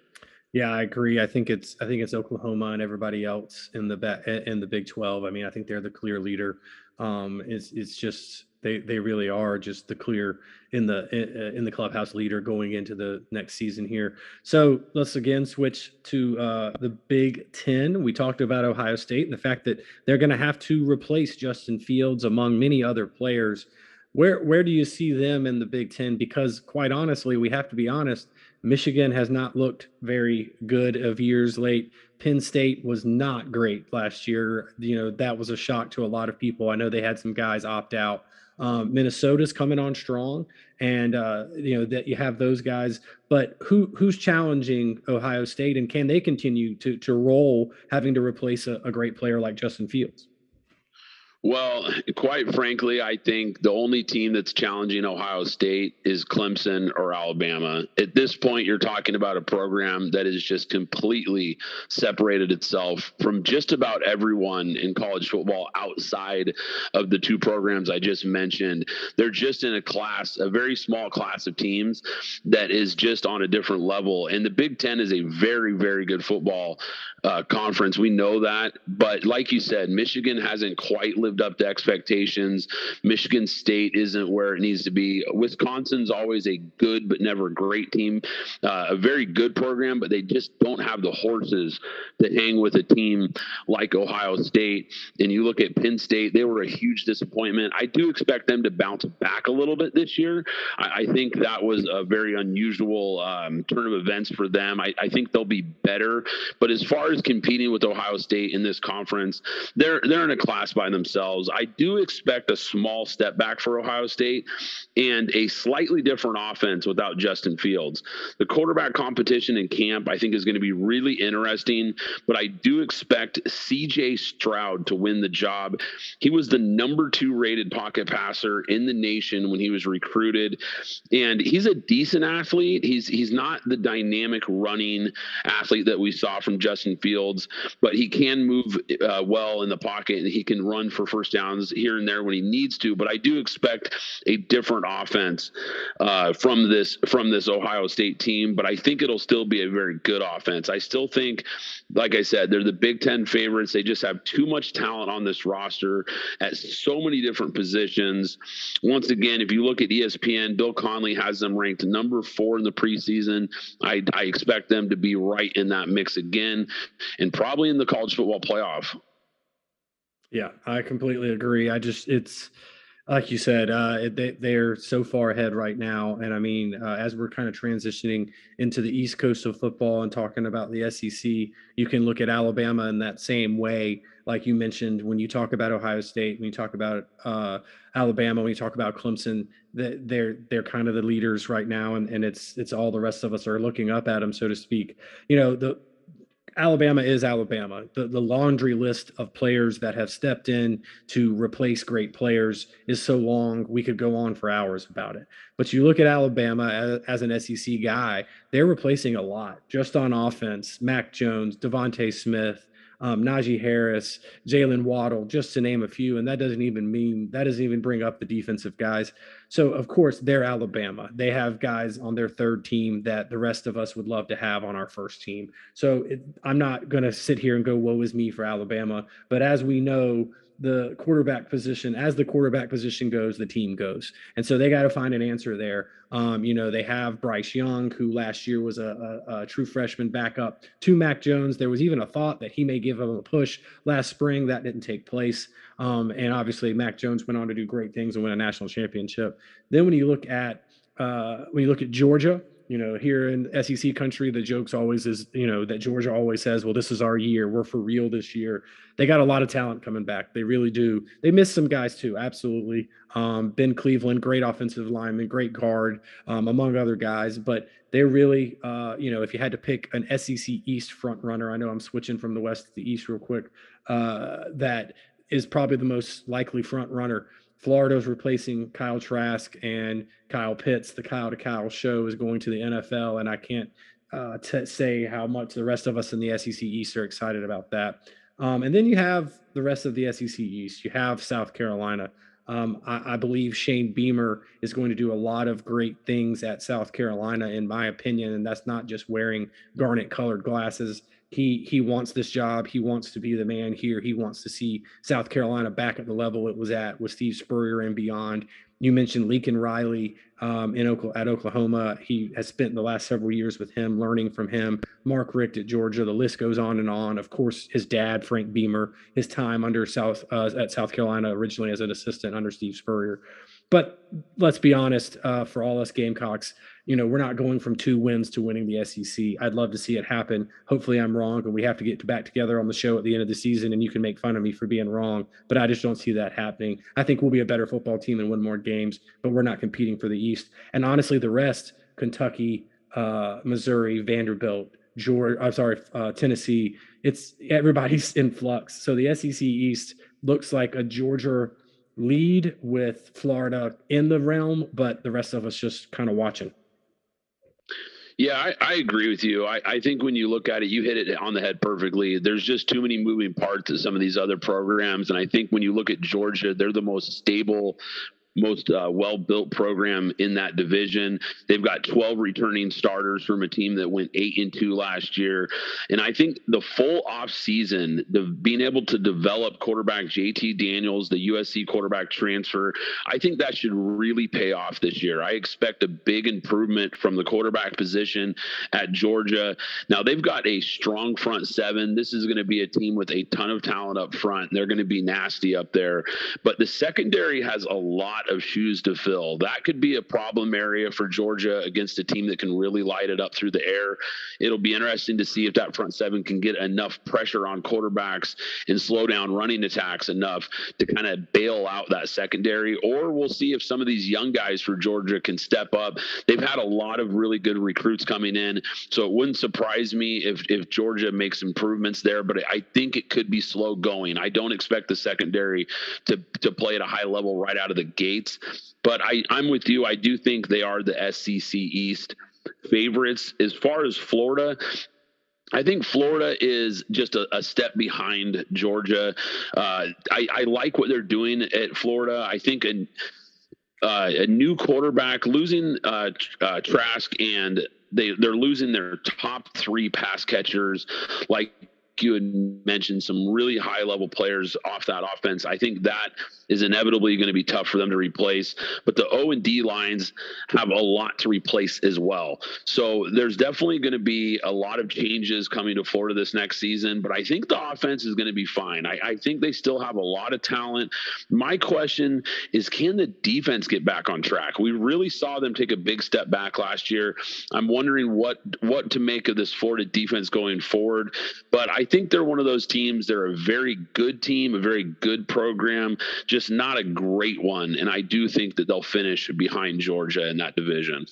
Yeah, I agree. I think it's I think it's Oklahoma and everybody else in the in the Big 12. I mean, I think they're the clear leader. Um, it's it's just they they really are just the clear in the in the clubhouse leader going into the next season here. So let's again switch to uh, the Big Ten. We talked about Ohio State and the fact that they're going to have to replace Justin Fields among many other players where where do you see them in the Big Ten? Because quite honestly, we have to be honest. Michigan has not looked very good of years late. Penn State was not great last year. You know that was a shock to a lot of people. I know they had some guys opt out. Um, Minnesota's coming on strong, and uh, you know that you have those guys. But who who's challenging Ohio State, and can they continue to to roll, having to replace a, a great player like Justin Fields? Well, quite frankly, I think the only team that's challenging Ohio State is Clemson or Alabama. At this point, you're talking about a program that has just completely separated itself from just about everyone in college football outside of the two programs I just mentioned. They're just in a class, a very small class of teams that is just on a different level. And the Big Ten is a very, very good football uh, conference. We know that. But like you said, Michigan hasn't quite lived lived up to expectations. Michigan State isn't where it needs to be. Wisconsin's always a good but never great team, uh, a very good program, but they just don't have the horses to hang with a team like Ohio State. And you look at Penn State, they were a huge disappointment. I do expect them to bounce back a little bit this year. I, I think that was a very unusual um, turn of events for them. I, I think they'll be better. But as far as competing with Ohio State in this conference, they're they're in a class by themselves. I do expect a small step back for Ohio State and a slightly different offense without Justin Fields. The quarterback competition in camp, I think, is going to be really interesting. But I do expect C.J. Stroud to win the job. He was the number two rated pocket passer in the nation when he was recruited, and he's a decent athlete. He's he's not the dynamic running athlete that we saw from Justin Fields, but he can move uh, well in the pocket and he can run for first downs here and there when he needs to. But I do expect a different offense uh, from this from this Ohio State team. But I think it'll still be a very good offense. I still think, like I said, they're the Big Ten favorites. They just have too much talent on this roster at so many different positions. Once again, if you look at ESPN, Bill Connelly has them ranked number four in the preseason. I, I expect them to be right in that mix again, and probably in the college football playoff. Yeah, I completely agree. I just it's like you said, uh, they they're so far ahead right now, and I mean, uh, as we're kind of transitioning into the East Coast of football and talking about the SEC, you can look at Alabama in that same way. Like you mentioned, when you talk about Ohio State, when you talk about uh, Alabama, when you talk about Clemson, they're they're kind of the leaders right now, and, and it's it's all the rest of us are looking up at them, so to speak. You know, the Alabama is Alabama. The the laundry list of players that have stepped in to replace great players is so long we could go on for hours about it. But you look at Alabama as, as an SEC guy, they're replacing a lot just on offense. Mac Jones, DeVonta Smith, um, Najee Harris, Jaylen Waddle, just to name a few. And that doesn't even mean that doesn't even bring up the defensive guys. So of course they're Alabama. They have guys on their third team that the rest of us would love to have on our first team. So it, I'm not going to sit here and go woe is me for Alabama. But as we know the quarterback position as the quarterback position goes the team goes. And so they got to find an answer there. Um, you know they have bryce young who last year was a, a, a, true freshman backup to mac jones. There was even a thought that he may give him a push last spring. That didn't take place. Um, and obviously mac jones went on to do great things and win a national championship. Then when you look at uh, when you look at georgia you know, here in SEC country, the jokes always is, you know, that Georgia always says, well, this is our year. We're for real this year. They got a lot of talent coming back. They really do. They missed some guys too. Absolutely. Um, ben Cleveland, great offensive lineman, great guard, um, among other guys. But they're really, uh, you know, if you had to pick an SEC East front runner, I know I'm switching from the West to the East real quick, uh, that is probably the most likely front runner. Florida's replacing Kyle Trask and Kyle Pitts. The Kyle to Kyle show is going to the NFL, and I can't uh, t- say how much the rest of us in the SEC East are excited about that. Um, and then you have the rest of the SEC East. You have South Carolina. Um, I, I, believe Shane Beamer is going to do a lot of great things at South Carolina, in my opinion. And that's not just wearing garnet colored glasses he he wants this job. He wants to be the man here. He wants to see South Carolina back at the level it was at with Steve Spurrier and beyond. You mentioned Lincoln Riley um, in at Oklahoma. He has spent the last several years with him, learning from him. Mark Richt at Georgia. The list goes on and on. Of course, his dad, Frank Beamer, his time under South uh, at South Carolina originally as an assistant under Steve Spurrier. But let's be honest, uh, for all us Gamecocks, you know, we're not going from two wins to winning the SEC. I'd love to see it happen. Hopefully, I'm wrong, and we have to get back together on the show at the end of the season, and you can make fun of me for being wrong. But I just don't see that happening. I think we'll be a better football team and win more games, but we're not competing for the East. And honestly, the rest, Kentucky, uh, Missouri, Vanderbilt, Georgia, I'm sorry, uh, Tennessee, it's everybody's in flux. So the SEC East looks like a Georgia lead with Florida in the realm, but the rest of us just kind of watching. Yeah, I, I, agree with you. I, I think when you look at it, you hit it on the head perfectly. There's just too many moving parts to some of these other programs. And I think when you look at Georgia, they're the most stable most uh, well built program in that division. They've got 12 returning starters from a team that went eight and two last year. And I think the full off season, the being able to develop quarterback JT Daniels, the USC quarterback transfer, I think that should really pay off this year. I expect a big improvement from the quarterback position at Georgia. Now they've got a strong front seven. This is going to be a team with a ton of talent up front. They're going to be nasty up there. But the secondary has a lot of shoes to fill. That could be a problem area for Georgia against a team that can really light it up through the air. It'll be interesting to see if that front seven can get enough pressure on quarterbacks and slow down running attacks enough to kind of bail out that secondary. Or we'll see if some of these young guys for Georgia can step up. They've had a lot of really good recruits coming in. So it wouldn't surprise me if, if Georgia makes improvements there, but I think it could be slow going. I don't expect the secondary to, to play at a high level right out of the But I, I'm with you. I do think they are the SEC East favorites. As far as Florida, I think Florida is just a, a step behind Georgia. Uh, I, I, like what they're doing at Florida. I think a, uh, a new quarterback losing uh, uh Trask and they they're losing their top three pass catchers like you had mentioned some really high level players off that offense. I think that is inevitably going to be tough for them to replace. But the O and D lines have a lot to replace as well. So there's definitely going to be a lot of changes coming to Florida this next season. But I think the offense is going to be fine. I, I think they still have a lot of talent. My question is, can the defense get back on track? We really saw them take a big step back last year. I'm wondering what what to make of this Florida defense going forward. But I think they're one of those teams. They're a very good team, a very good program. Just just not a great one. And I do think that they'll finish behind Georgia in that division.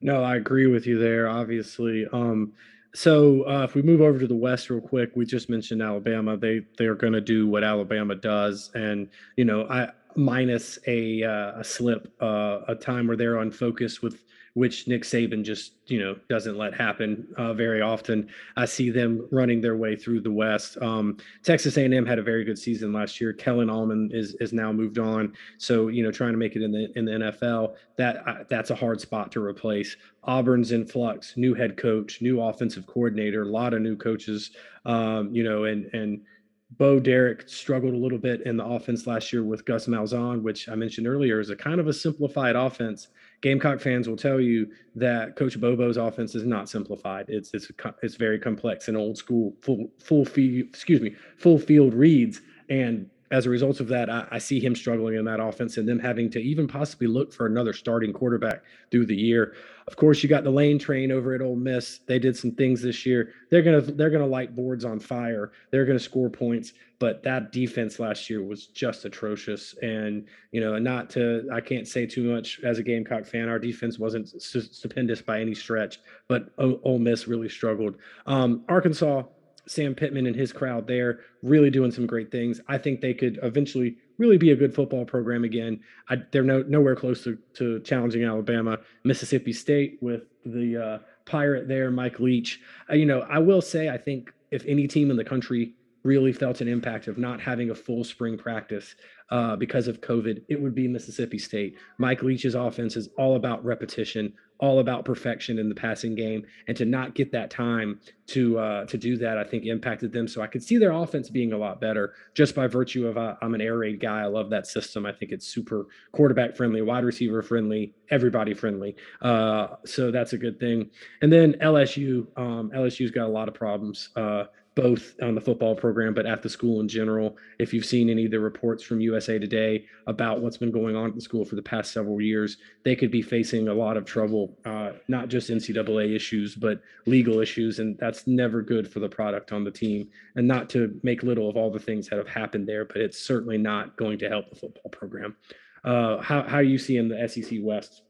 No, I agree with you there, obviously. Um, so uh, if we move over to the West real quick, we just mentioned Alabama. They they're going to do what Alabama does, and you know, I minus a uh, a slip, uh, a time where they're on focus with which Nick Saban just you know doesn't let happen uh, very often. I see them running their way through the West. Um, Texas A&M had a very good season last year. Kellen Mond is is now moved on, so you know trying to make it in the in the NFL that uh, that's a hard spot to replace. Auburn's in flux, new head coach, new offensive coordinator, a lot of new coaches. Um, you know, and and Bo Derek struggled a little bit in the offense last year with Gus Malzahn, which I mentioned earlier is a kind of a simplified offense Gamecock fans will tell you that Coach Bobo's offense is not simplified. It's it's it's very complex and old school full full field excuse me full field reads and as a result of that, I, I, see him struggling in that offense and them having to even possibly look for another starting quarterback through the year. Of course, you got the lane train over at Ole Miss. They did some things this year. They're gonna they're gonna light boards on fire. They're gonna score points. But that defense last year was just atrocious. And you know, not to I can't say too much as a Gamecock fan. Our defense wasn't stupendous by any stretch, but Ole Miss really struggled. Um, Arkansas Sam Pittman and his crowd there really doing some great things. I think they could eventually really be a good football program again. I, they're no, nowhere close to, to challenging Alabama, Mississippi State with the uh, pirate there, Mike Leach. Uh, you know, I will say, I think if any team in the country really felt an impact of not having a full spring practice uh, because of COVID, it would be Mississippi State. Mike Leach's offense is all about repetition, all about perfection in the passing game, and to not get that time to uh, to do that, I think impacted them. So I could see their offense being a lot better just by virtue of uh, I'm an air raid guy. I love that system. I think it's super quarterback friendly, wide receiver friendly, everybody friendly. Uh, so that's a good thing. And then LSU, um, LSU's got a lot of problems. Both on the football program, but at the school in general. If you've seen any of the reports from USA Today about what's been going on at the school for the past several years, they could be facing a lot of trouble, uh, not just NCAA issues, but legal issues. And that's never good for the product on the team. And not to make little of all the things that have happened there, but it's certainly not going to help the football program. Uh, how, how are you seeing the SEC West?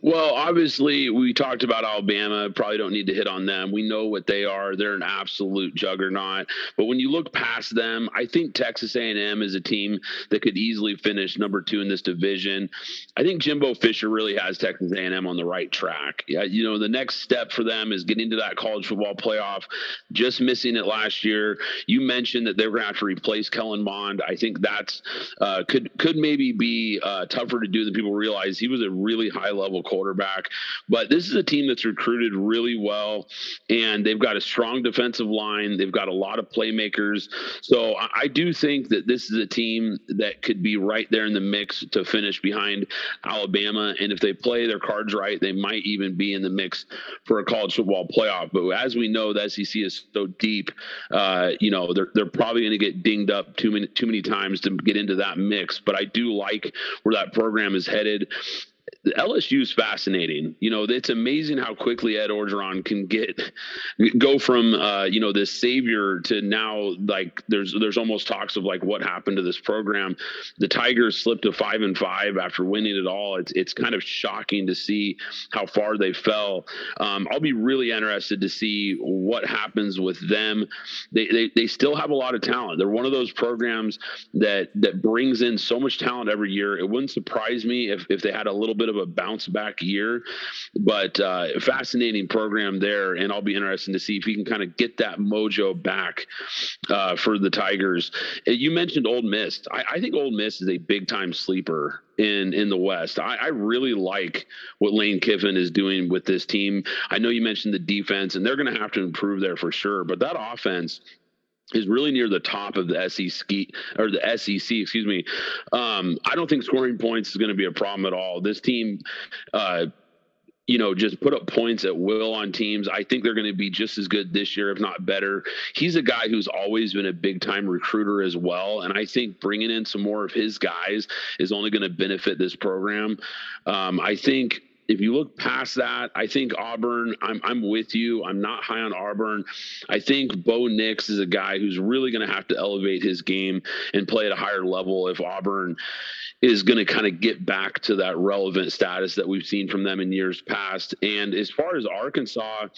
Well, obviously, we talked about Alabama. Probably don't need to hit on them. We know what they are. They're an absolute juggernaut. But when you look past them, I think Texas A&M is a team that could easily finish number two in this division. I think Jimbo Fisher really has Texas A&M on the right track. Yeah, you know, the next step for them is getting to that college football playoff. Just missing it last year. You mentioned that they're going to have to replace Kellen Mond. I think that's uh, could could maybe be uh, tougher to do than people realize. He was a really high level quarterback. But this is a team that's recruited really well, and they've got a strong defensive line. They've got a lot of playmakers. So I, I do think that this is a team that could be right there in the mix to finish behind Alabama. And if they play their cards right, they might even be in the mix for a college football playoff. But as we know, the SEC is so deep. Uh, you know, they're they're probably going to get dinged up too many too many times to get into that mix. But I do like where that program is headed. LSU is fascinating. You know, it's amazing how quickly Ed Orgeron can get go from uh, you know this savior to now like there's there's almost talks of like what happened to this program. The Tigers slipped to five and five after winning it all. It's it's kind of shocking to see how far they fell. Um, I'll be really interested to see what happens with them. They, they they still have a lot of talent. They're one of those programs that that brings in so much talent every year. It wouldn't surprise me if if they had a little bit of a bounce back year, but uh, fascinating program there, and I'll be interested to see if he can kind of get that mojo back uh, for the Tigers. Uh, you mentioned Ole Miss. I, I think Ole Miss is a big time sleeper in in the West. I, I, really like what Lane Kiffin is doing with this team. I know you mentioned the defense, and they're going to have to improve there for sure. But that offense is really near the top of the SEC or the SEC, excuse me. Um, I don't think scoring points is going to be a problem at all. This team, uh, you know, just put up points at will on teams. I think they're going to be just as good this year, if not better. He's a guy who's always been a big time recruiter as well. And I think bringing in some more of his guys is only going to benefit this program. Um, I think if you look past that, I think Auburn, I'm, I'm with you. I'm not high on Auburn. I think Bo Nix is a guy who's really going to have to elevate his game and play at a higher level if Auburn is going to kind of get back to that relevant status that we've seen from them in years past. And as far as Arkansas,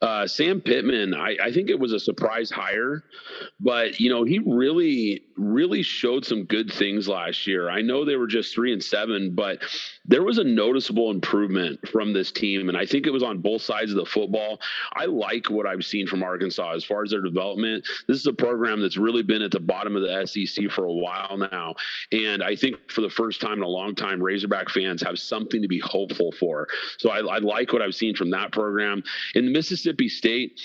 uh, Sam Pittman, I, I, think it was a surprise hire, but you know he really, really showed some good things last year. I know they were just three and seven, but there was a noticeable improvement from this team, and I think it was on both sides of the football. I like what I've seen from Arkansas as far as their development. This is a program that's really been at the bottom of the SEC for a while now, and I think for the first time in a long time, Razorback fans have something to be hopeful for. So I, I like what I've seen from that program in Mississippi State.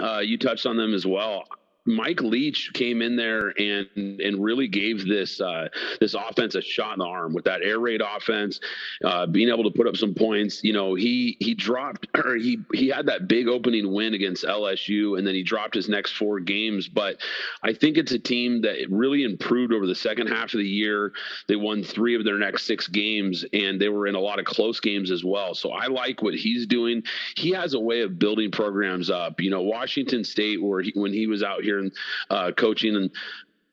Uh, you touched on them as well. Mike Leach came in there and and really gave this uh, this offense a shot in the arm with that air raid offense, uh, being able to put up some points. You know, he he dropped or he he had that big opening win against LSU, and then he dropped his next four games. But I think it's a team that really improved over the second half of the year. They won three of their next six games, and they were in a lot of close games as well. So I like what he's doing. He has a way of building programs up. You know, Washington State, where he, when he was out here and uh, coaching and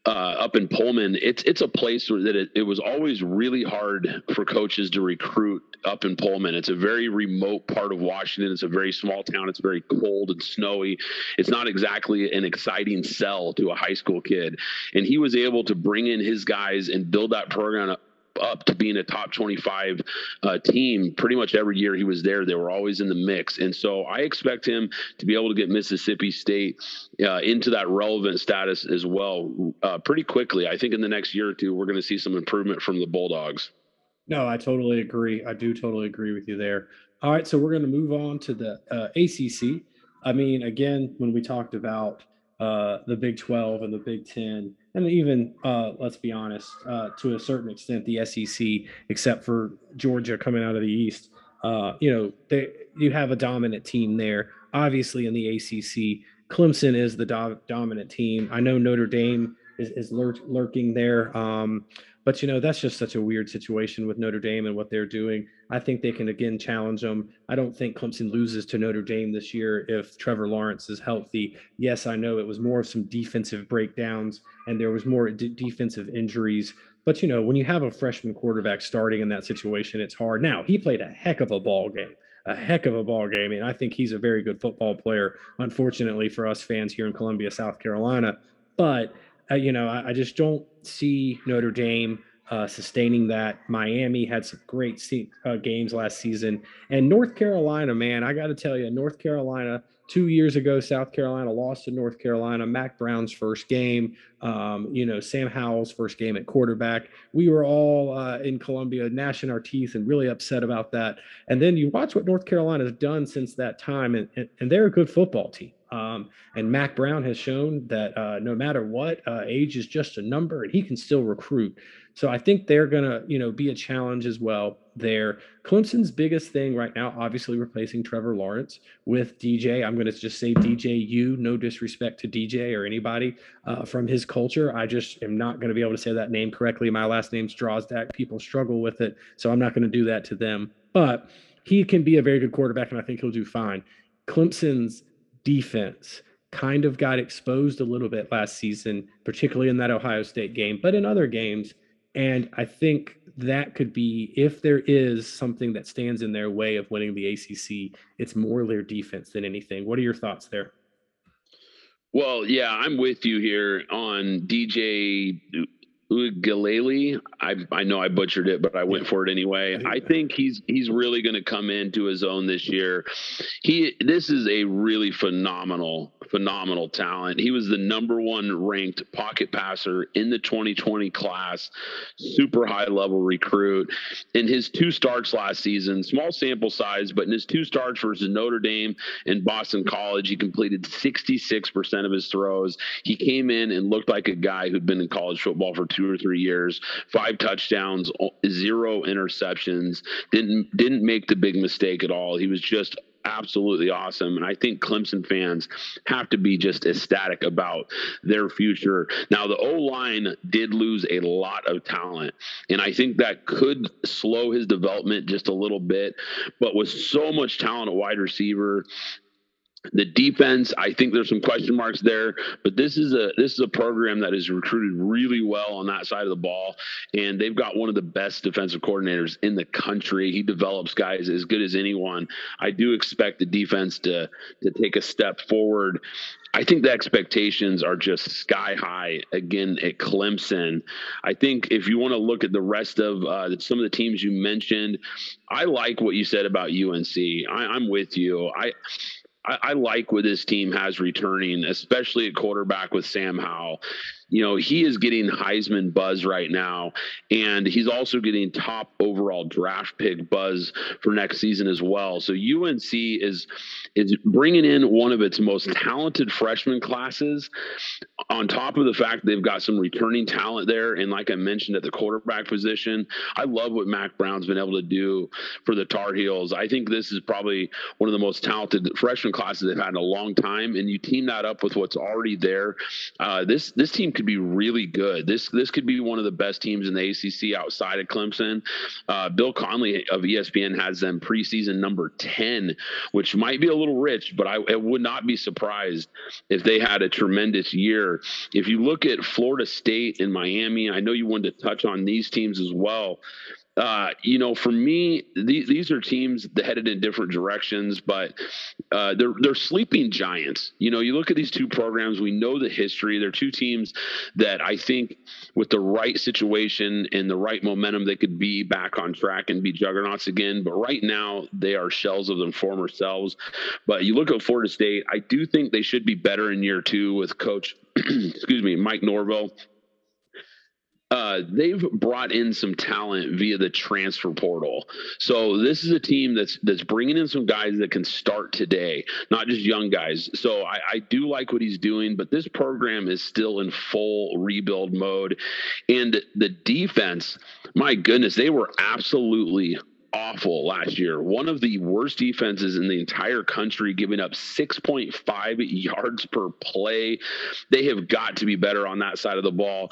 uh, up in Pullman, it's it's a place that it, it was always really hard for coaches to recruit up in Pullman. It's a very remote part of Washington. It's a very small town. It's very cold and snowy. It's not exactly an exciting sell to a high school kid. And he was able to bring in his guys and build that program up to being a top 25 uh, team pretty much every year he was there. They were always in the mix. And so I expect him to be able to get Mississippi State uh, into that relevant status as well uh, pretty quickly. I think in the next year or two, we're going to see some improvement from the Bulldogs. No, I totally agree. I do totally agree with you there. All right, so we're going to move on to the uh, ACC. I mean, again, when we talked about uh, the Big 12 and the Big 10, and even uh, let's be honest, uh, to a certain extent, the SEC, except for Georgia coming out of the East. Uh, you know, they you have a dominant team there. Obviously, in the ACC, Clemson is the do- dominant team. I know Notre Dame is, is lurk, lurking there. Um, but you know, that's just such a weird situation with Notre Dame and what they're doing. I think they can again challenge them. I don't think Clemson loses to Notre Dame this year if Trevor Lawrence is healthy. Yes, I know it was more of some defensive breakdowns and there was more d- defensive injuries But you know, when you have a freshman quarterback starting in that situation, it's hard. Now he played a heck of a ball game, a heck of a ball game, and I think he's a very good football player. Unfortunately for us fans here in Columbia, South Carolina, but you know, I, I, just don't see Notre Dame uh, sustaining that. Miami had some great se- uh, games last season, and North Carolina, man, I got to tell you, North Carolina. Two years ago, South Carolina lost to North Carolina. Mack Brown's first game, um, you know, Sam Howell's first game at quarterback. We were all uh, in Columbia gnashing our teeth and really upset about that. And then you watch what North Carolina has done since that time, and, and, and they're a good football team. Um, and Mack Brown has shown that uh, no matter what, uh, age is just a number, and he can still recruit. So I think they're gonna, you know, be a challenge as well. There, Clemson's biggest thing right now, obviously replacing Trevor Lawrence with DJ. I'm gonna just say DJ U. No disrespect to DJ or anybody uh, from his culture. I just am not gonna be able to say that name correctly. My last name's Drozdak. People struggle with it, so I'm not gonna do that to them. But he can be a very good quarterback, and I think he'll do fine. Clemson's defense kind of got exposed a little bit last season, particularly in that Ohio State game, but in other games. And I think that could be, if there is something that stands in their way of winning the ACC, it's more their defense than anything. What are your thoughts there? Well, yeah, I'm with you here on DJ Uiagalelei. I I know I butchered it, but I went for it anyway. I think he's he's really going to come into his own this year. He this is a really phenomenal phenomenal talent. He was the number one ranked pocket passer in the 2020 class, super high level recruit. In his two starts last season, small sample size, but in his two starts versus Notre Dame and Boston College, he completed 66% of his throws. He came in and looked like a guy who'd been in college football for two or three years. Five touchdowns, zero interceptions. Didn't didn't make the big mistake at all. He was just absolutely awesome. And I think Clemson fans have to be just ecstatic about their future. Now, the O line did lose a lot of talent, and I think that could slow his development just a little bit. But with so much talent at wide receiver the defense, I think there's some question marks there, but this is a this is a program that is recruited really well on that side of the ball, and they've got one of the best defensive coordinators in the country. He develops guys as good as anyone. I do expect the defense to to take a step forward. I think the expectations are just sky high again at Clemson. I think if you want to look at the rest of uh, some of the teams you mentioned, I like what you said about UNC. I, I'm with you. I I, I, like what this team has returning, especially at quarterback with Sam Howell you know, he is getting Heisman buzz right now, and he's also getting top overall draft pick buzz for next season as well. So UNC is is bringing in one of its most talented freshman classes, on top of the fact they've got some returning talent there, and like I mentioned at the quarterback position, I love what Mack Brown's been able to do for the Tar Heels. I think this is probably one of the most talented freshman classes they've had in a long time, and you team that up with what's already there. Uh, this this team could be really good. This this could be one of the best teams in the ACC outside of Clemson. Uh, Bill Connelly of ESPN has them preseason number ten, which might be a little rich, but I, I would not be surprised if they had a tremendous year. If you look at Florida State and Miami, I know you wanted to touch on these teams as well uh, you know, for me, these, these are teams that headed in different directions, but uh, they're they're sleeping giants. You know, you look at these two programs. We know the history. They're two teams that I think, with the right situation and the right momentum, they could be back on track and be juggernauts again. But right now, they are shells of their former selves. But you look at Florida State. I do think they should be better in year two with Coach, excuse me, Mike Norvell uh, they've brought in some talent via the transfer portal. So this is a team that's that's bringing in some guys that can start today, not just young guys. So I, I do like what he's doing, but this program is still in full rebuild mode, and the defense, my goodness, they were absolutely awful last year. One of the worst defenses in the entire country, giving up 6.5 yards per play. They have got to be better on that side of the ball.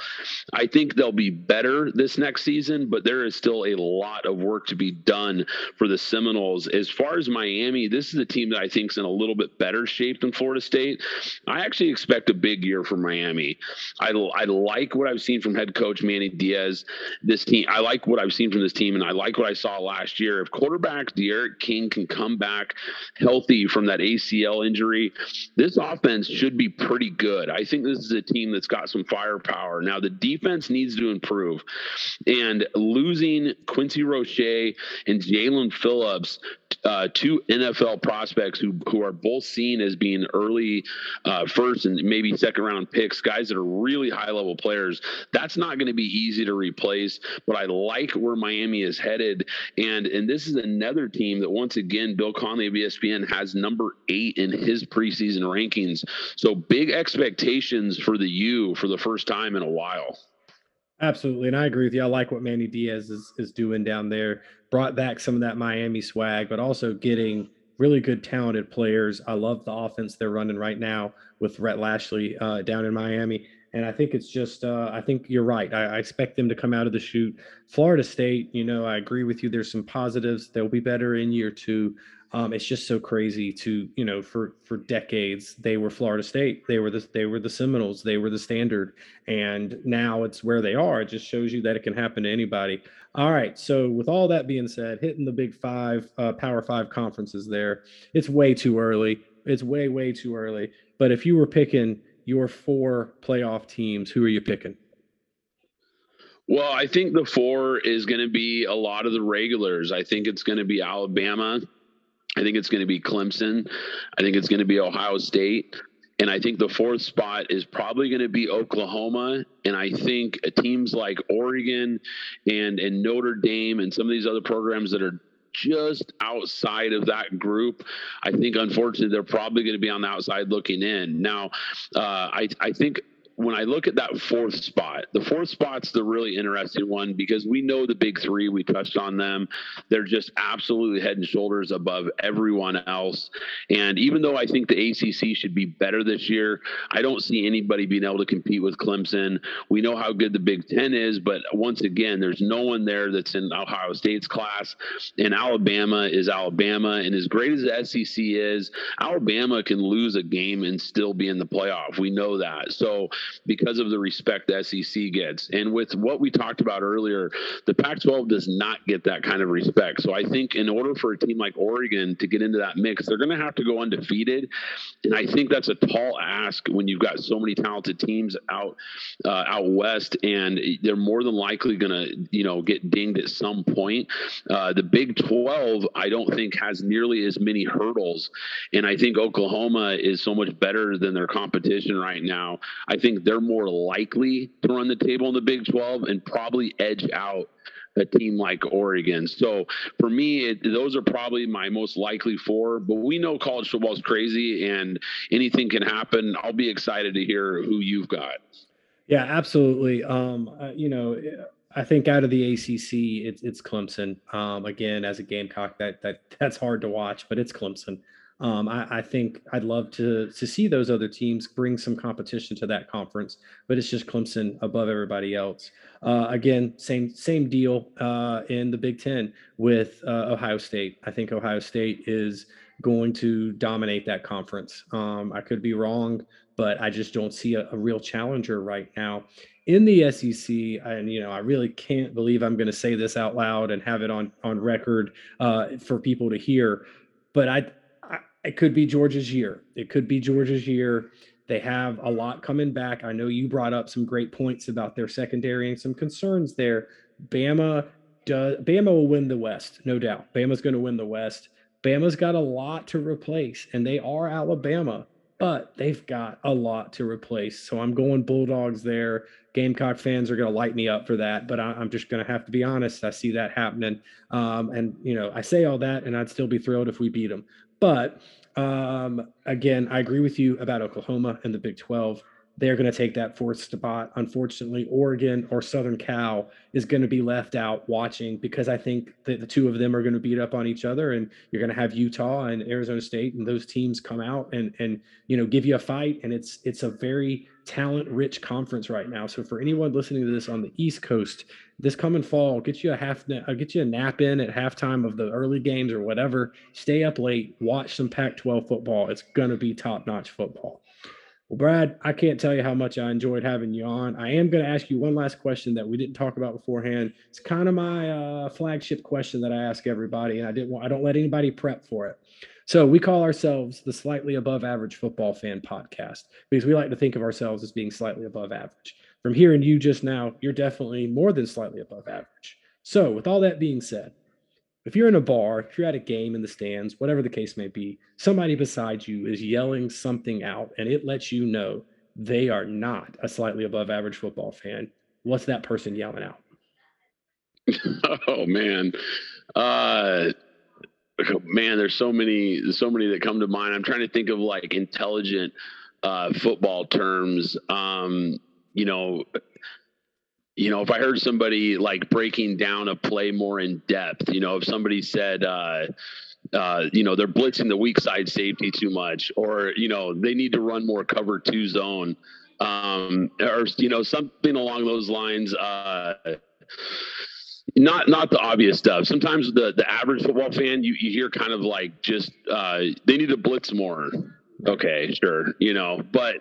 I think they'll be better this next season, but there is still a lot of work to be done for the Seminoles. As far as Miami, this is a team that I think is in a little bit better shape than Florida State. I actually expect a big year for Miami. I, I like what I've seen from head coach Manny Diaz. This team, I like what I've seen from this team, and I like what I saw last year. If quarterback D'Eriq King can come back healthy from that ACL injury, this offense should be pretty good. I think this is a team that's got some firepower. Now, the defense needs to improve, and losing Quincy Roche and Jaelan Phillips uh, two NFL prospects who who are both seen as being early uh, first and maybe second round picks, guys that are really high level players. That's not going to be easy to replace. But I like where Miami is headed, and and this is another team that once again Bill Connelly of ESPN has number eight in his preseason rankings. So big expectations for the U for the first time in a while. Absolutely, and I agree with you. I like what Manny Diaz is is doing down there. Brought back some of that Miami swag, but also getting really good, talented players. I love the offense they're running right now with Rhett Lashlee uh, down in Miami, and I think it's just. Uh, I think you're right. I, I expect them to come out of the shoot. Florida State, you know, I agree with you. There's some positives. They'll be better in year two. Um, it's just so crazy to you know for for decades they were Florida State. They were the they were the Seminoles. They were the standard. And now it's where they are. It just shows you that it can happen to anybody. All right. So with all that being said hitting the big five uh, power five conferences there it's way too early. It's way way too early. But if you were picking your four playoff teams who are you picking? Well, I think the four is going to be a lot of the regulars. I think it's going to be Alabama. I think it's going to be Clemson. I think it's going to be Ohio State. And I think the fourth spot is probably going to be Oklahoma. And I think teams like Oregon and, and Notre Dame and some of these other programs that are just outside of that group. I think, unfortunately, they're probably going to be on the outside looking in. Now, uh, I, I think when I look at that fourth spot, the fourth spot's the really interesting one because we know the big three. We touched on them. They're just absolutely head and shoulders above everyone else. And even though I think the ACC should be better this year, I don't see anybody being able to compete with Clemson. We know how good the Big Ten is, but once again, there's no one there that's in Ohio State's class. And Alabama is Alabama. And as great as the SEC is, Alabama can lose a game and still be in the playoff. We know that. So because of the respect the SEC gets. And with what we talked about earlier, the Pac 12 does not get that kind of respect. So I think in order for a team like Oregon to get into that mix, they're going to have to go undefeated. And I think that's a tall ask when you've got so many talented teams out uh, out west, and they're more than likely going to, you know, get dinged at some point. Uh, the Big 12, I don't think has nearly as many hurdles, and I think Oklahoma is so much better than their competition right now. I think think they're more likely to run the table in the Big 12 and probably edge out a team like Oregon. So for me, it, those are probably my most likely four. But we know college football is crazy and anything can happen. I'll be excited to hear who you've got. Yeah, absolutely. Um, uh, you know, I think out of the ACC, it's it's Clemson. Um, again, as a Gamecock, that that that's hard to watch, but it's Clemson. Um, I, I, think I'd love to to see those other teams bring some competition to that conference, but it's just Clemson above everybody else. Uh, again, same same deal uh, in the Big Ten with uh, Ohio State. I think Ohio State is going to dominate that conference. Um, I could be wrong, but I just don't see a, a real challenger right now in the SEC, and you know, I really can't believe I'm going to say this out loud and have it on on record uh, for people to hear. But I it could be Georgia's year. It could be Georgia's year. They have a lot coming back. I know you brought up some great points about their secondary and some concerns there. Bama does Bama will win the West, no doubt. Bama's going to win the West. Bama's got a lot to replace, and they are Alabama, but they've got a lot to replace. So I'm going Bulldogs there. Gamecock fans are going to light me up for that, but I, am just going to have to be honest. I see that happening. Um, and, you know, I say all that, and I'd still be thrilled if we beat them. But um, again, I agree with you about Oklahoma and the Big 12. they're going to take that fourth spot. Unfortunately, Oregon or Southern Cal is going to be left out watching because I think that the two of them are going to beat up on each other, and you're going to have Utah and Arizona State, and those teams come out and and you know give you a fight, and it's it's a very talent rich conference right now. So for anyone listening to this on the East Coast, this coming fall, get you a half, uh, get you a nap in at halftime of the early games or whatever. Stay up late, watch some Pac-12 football. It's gonna be top notch football. Well, Brad, I can't tell you how much I enjoyed having you on. I am going to ask you one last question that we didn't talk about beforehand. It's kind of my uh, flagship question that I ask everybody, and I didn't want, I don't let anybody prep for it. So we call ourselves the slightly above average football fan podcast because we like to think of ourselves as being slightly above average. From hearing you just now, you're definitely more than slightly above average. So, with all that being said, if you're in a bar, if you're at a game in the stands, whatever the case may be, somebody beside you is yelling something out and it lets you know they are not a slightly above average football fan. What's that person yelling out? oh man. Uh man, there's so many so many that come to mind. I'm trying to think of like intelligent uh football terms. Um, you know, you know, if I heard somebody like breaking down a play more in depth, you know, if somebody said, uh, uh, you know, they're blitzing the weak side safety too much, or you know, they need to run more cover two zone, um, or you know, something along those lines. Uh, not not the obvious stuff. Sometimes the the average football fan, you, you hear kind of like just uh, they need to blitz more. Okay, sure, you know, but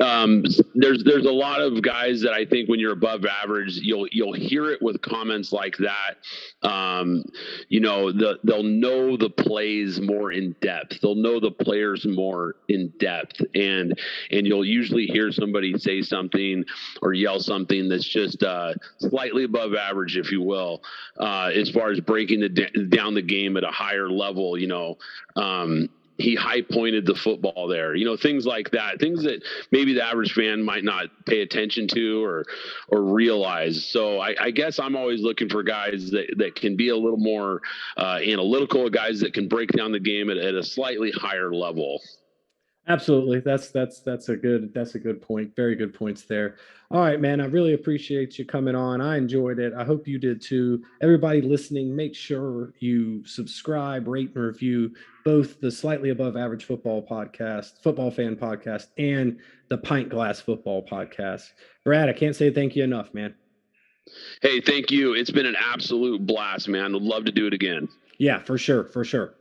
um, there's there's a lot of guys that I think when you're above average, you'll you'll hear it with comments like that. Um, you know, the, they'll know the plays more in depth. They'll know the players more in depth, and and you'll usually hear somebody say something or yell something that's just uh, slightly above average, if you will, uh, as far as breaking the down the game at a higher level. You know. Um, he high pointed the football there. You know, things like that, things that maybe the average fan might not pay attention to or or realize. So I, I guess I'm always looking for guys that, that can be a little more uh, analytical, guys that can break down the game at, at a slightly higher level. Absolutely. That's that's that's a good that's a good point. Very good points there. All right, man. I really appreciate you coming on. I enjoyed it. I hope you did too. Everybody listening, make sure you subscribe, rate, and review both the slightly above average football podcast, football fan podcast, and the pint glass football podcast. Brad, I can't say thank you enough, man. Hey, thank you. It's been an absolute blast, man. Would love to do it again. Yeah, for sure, for sure.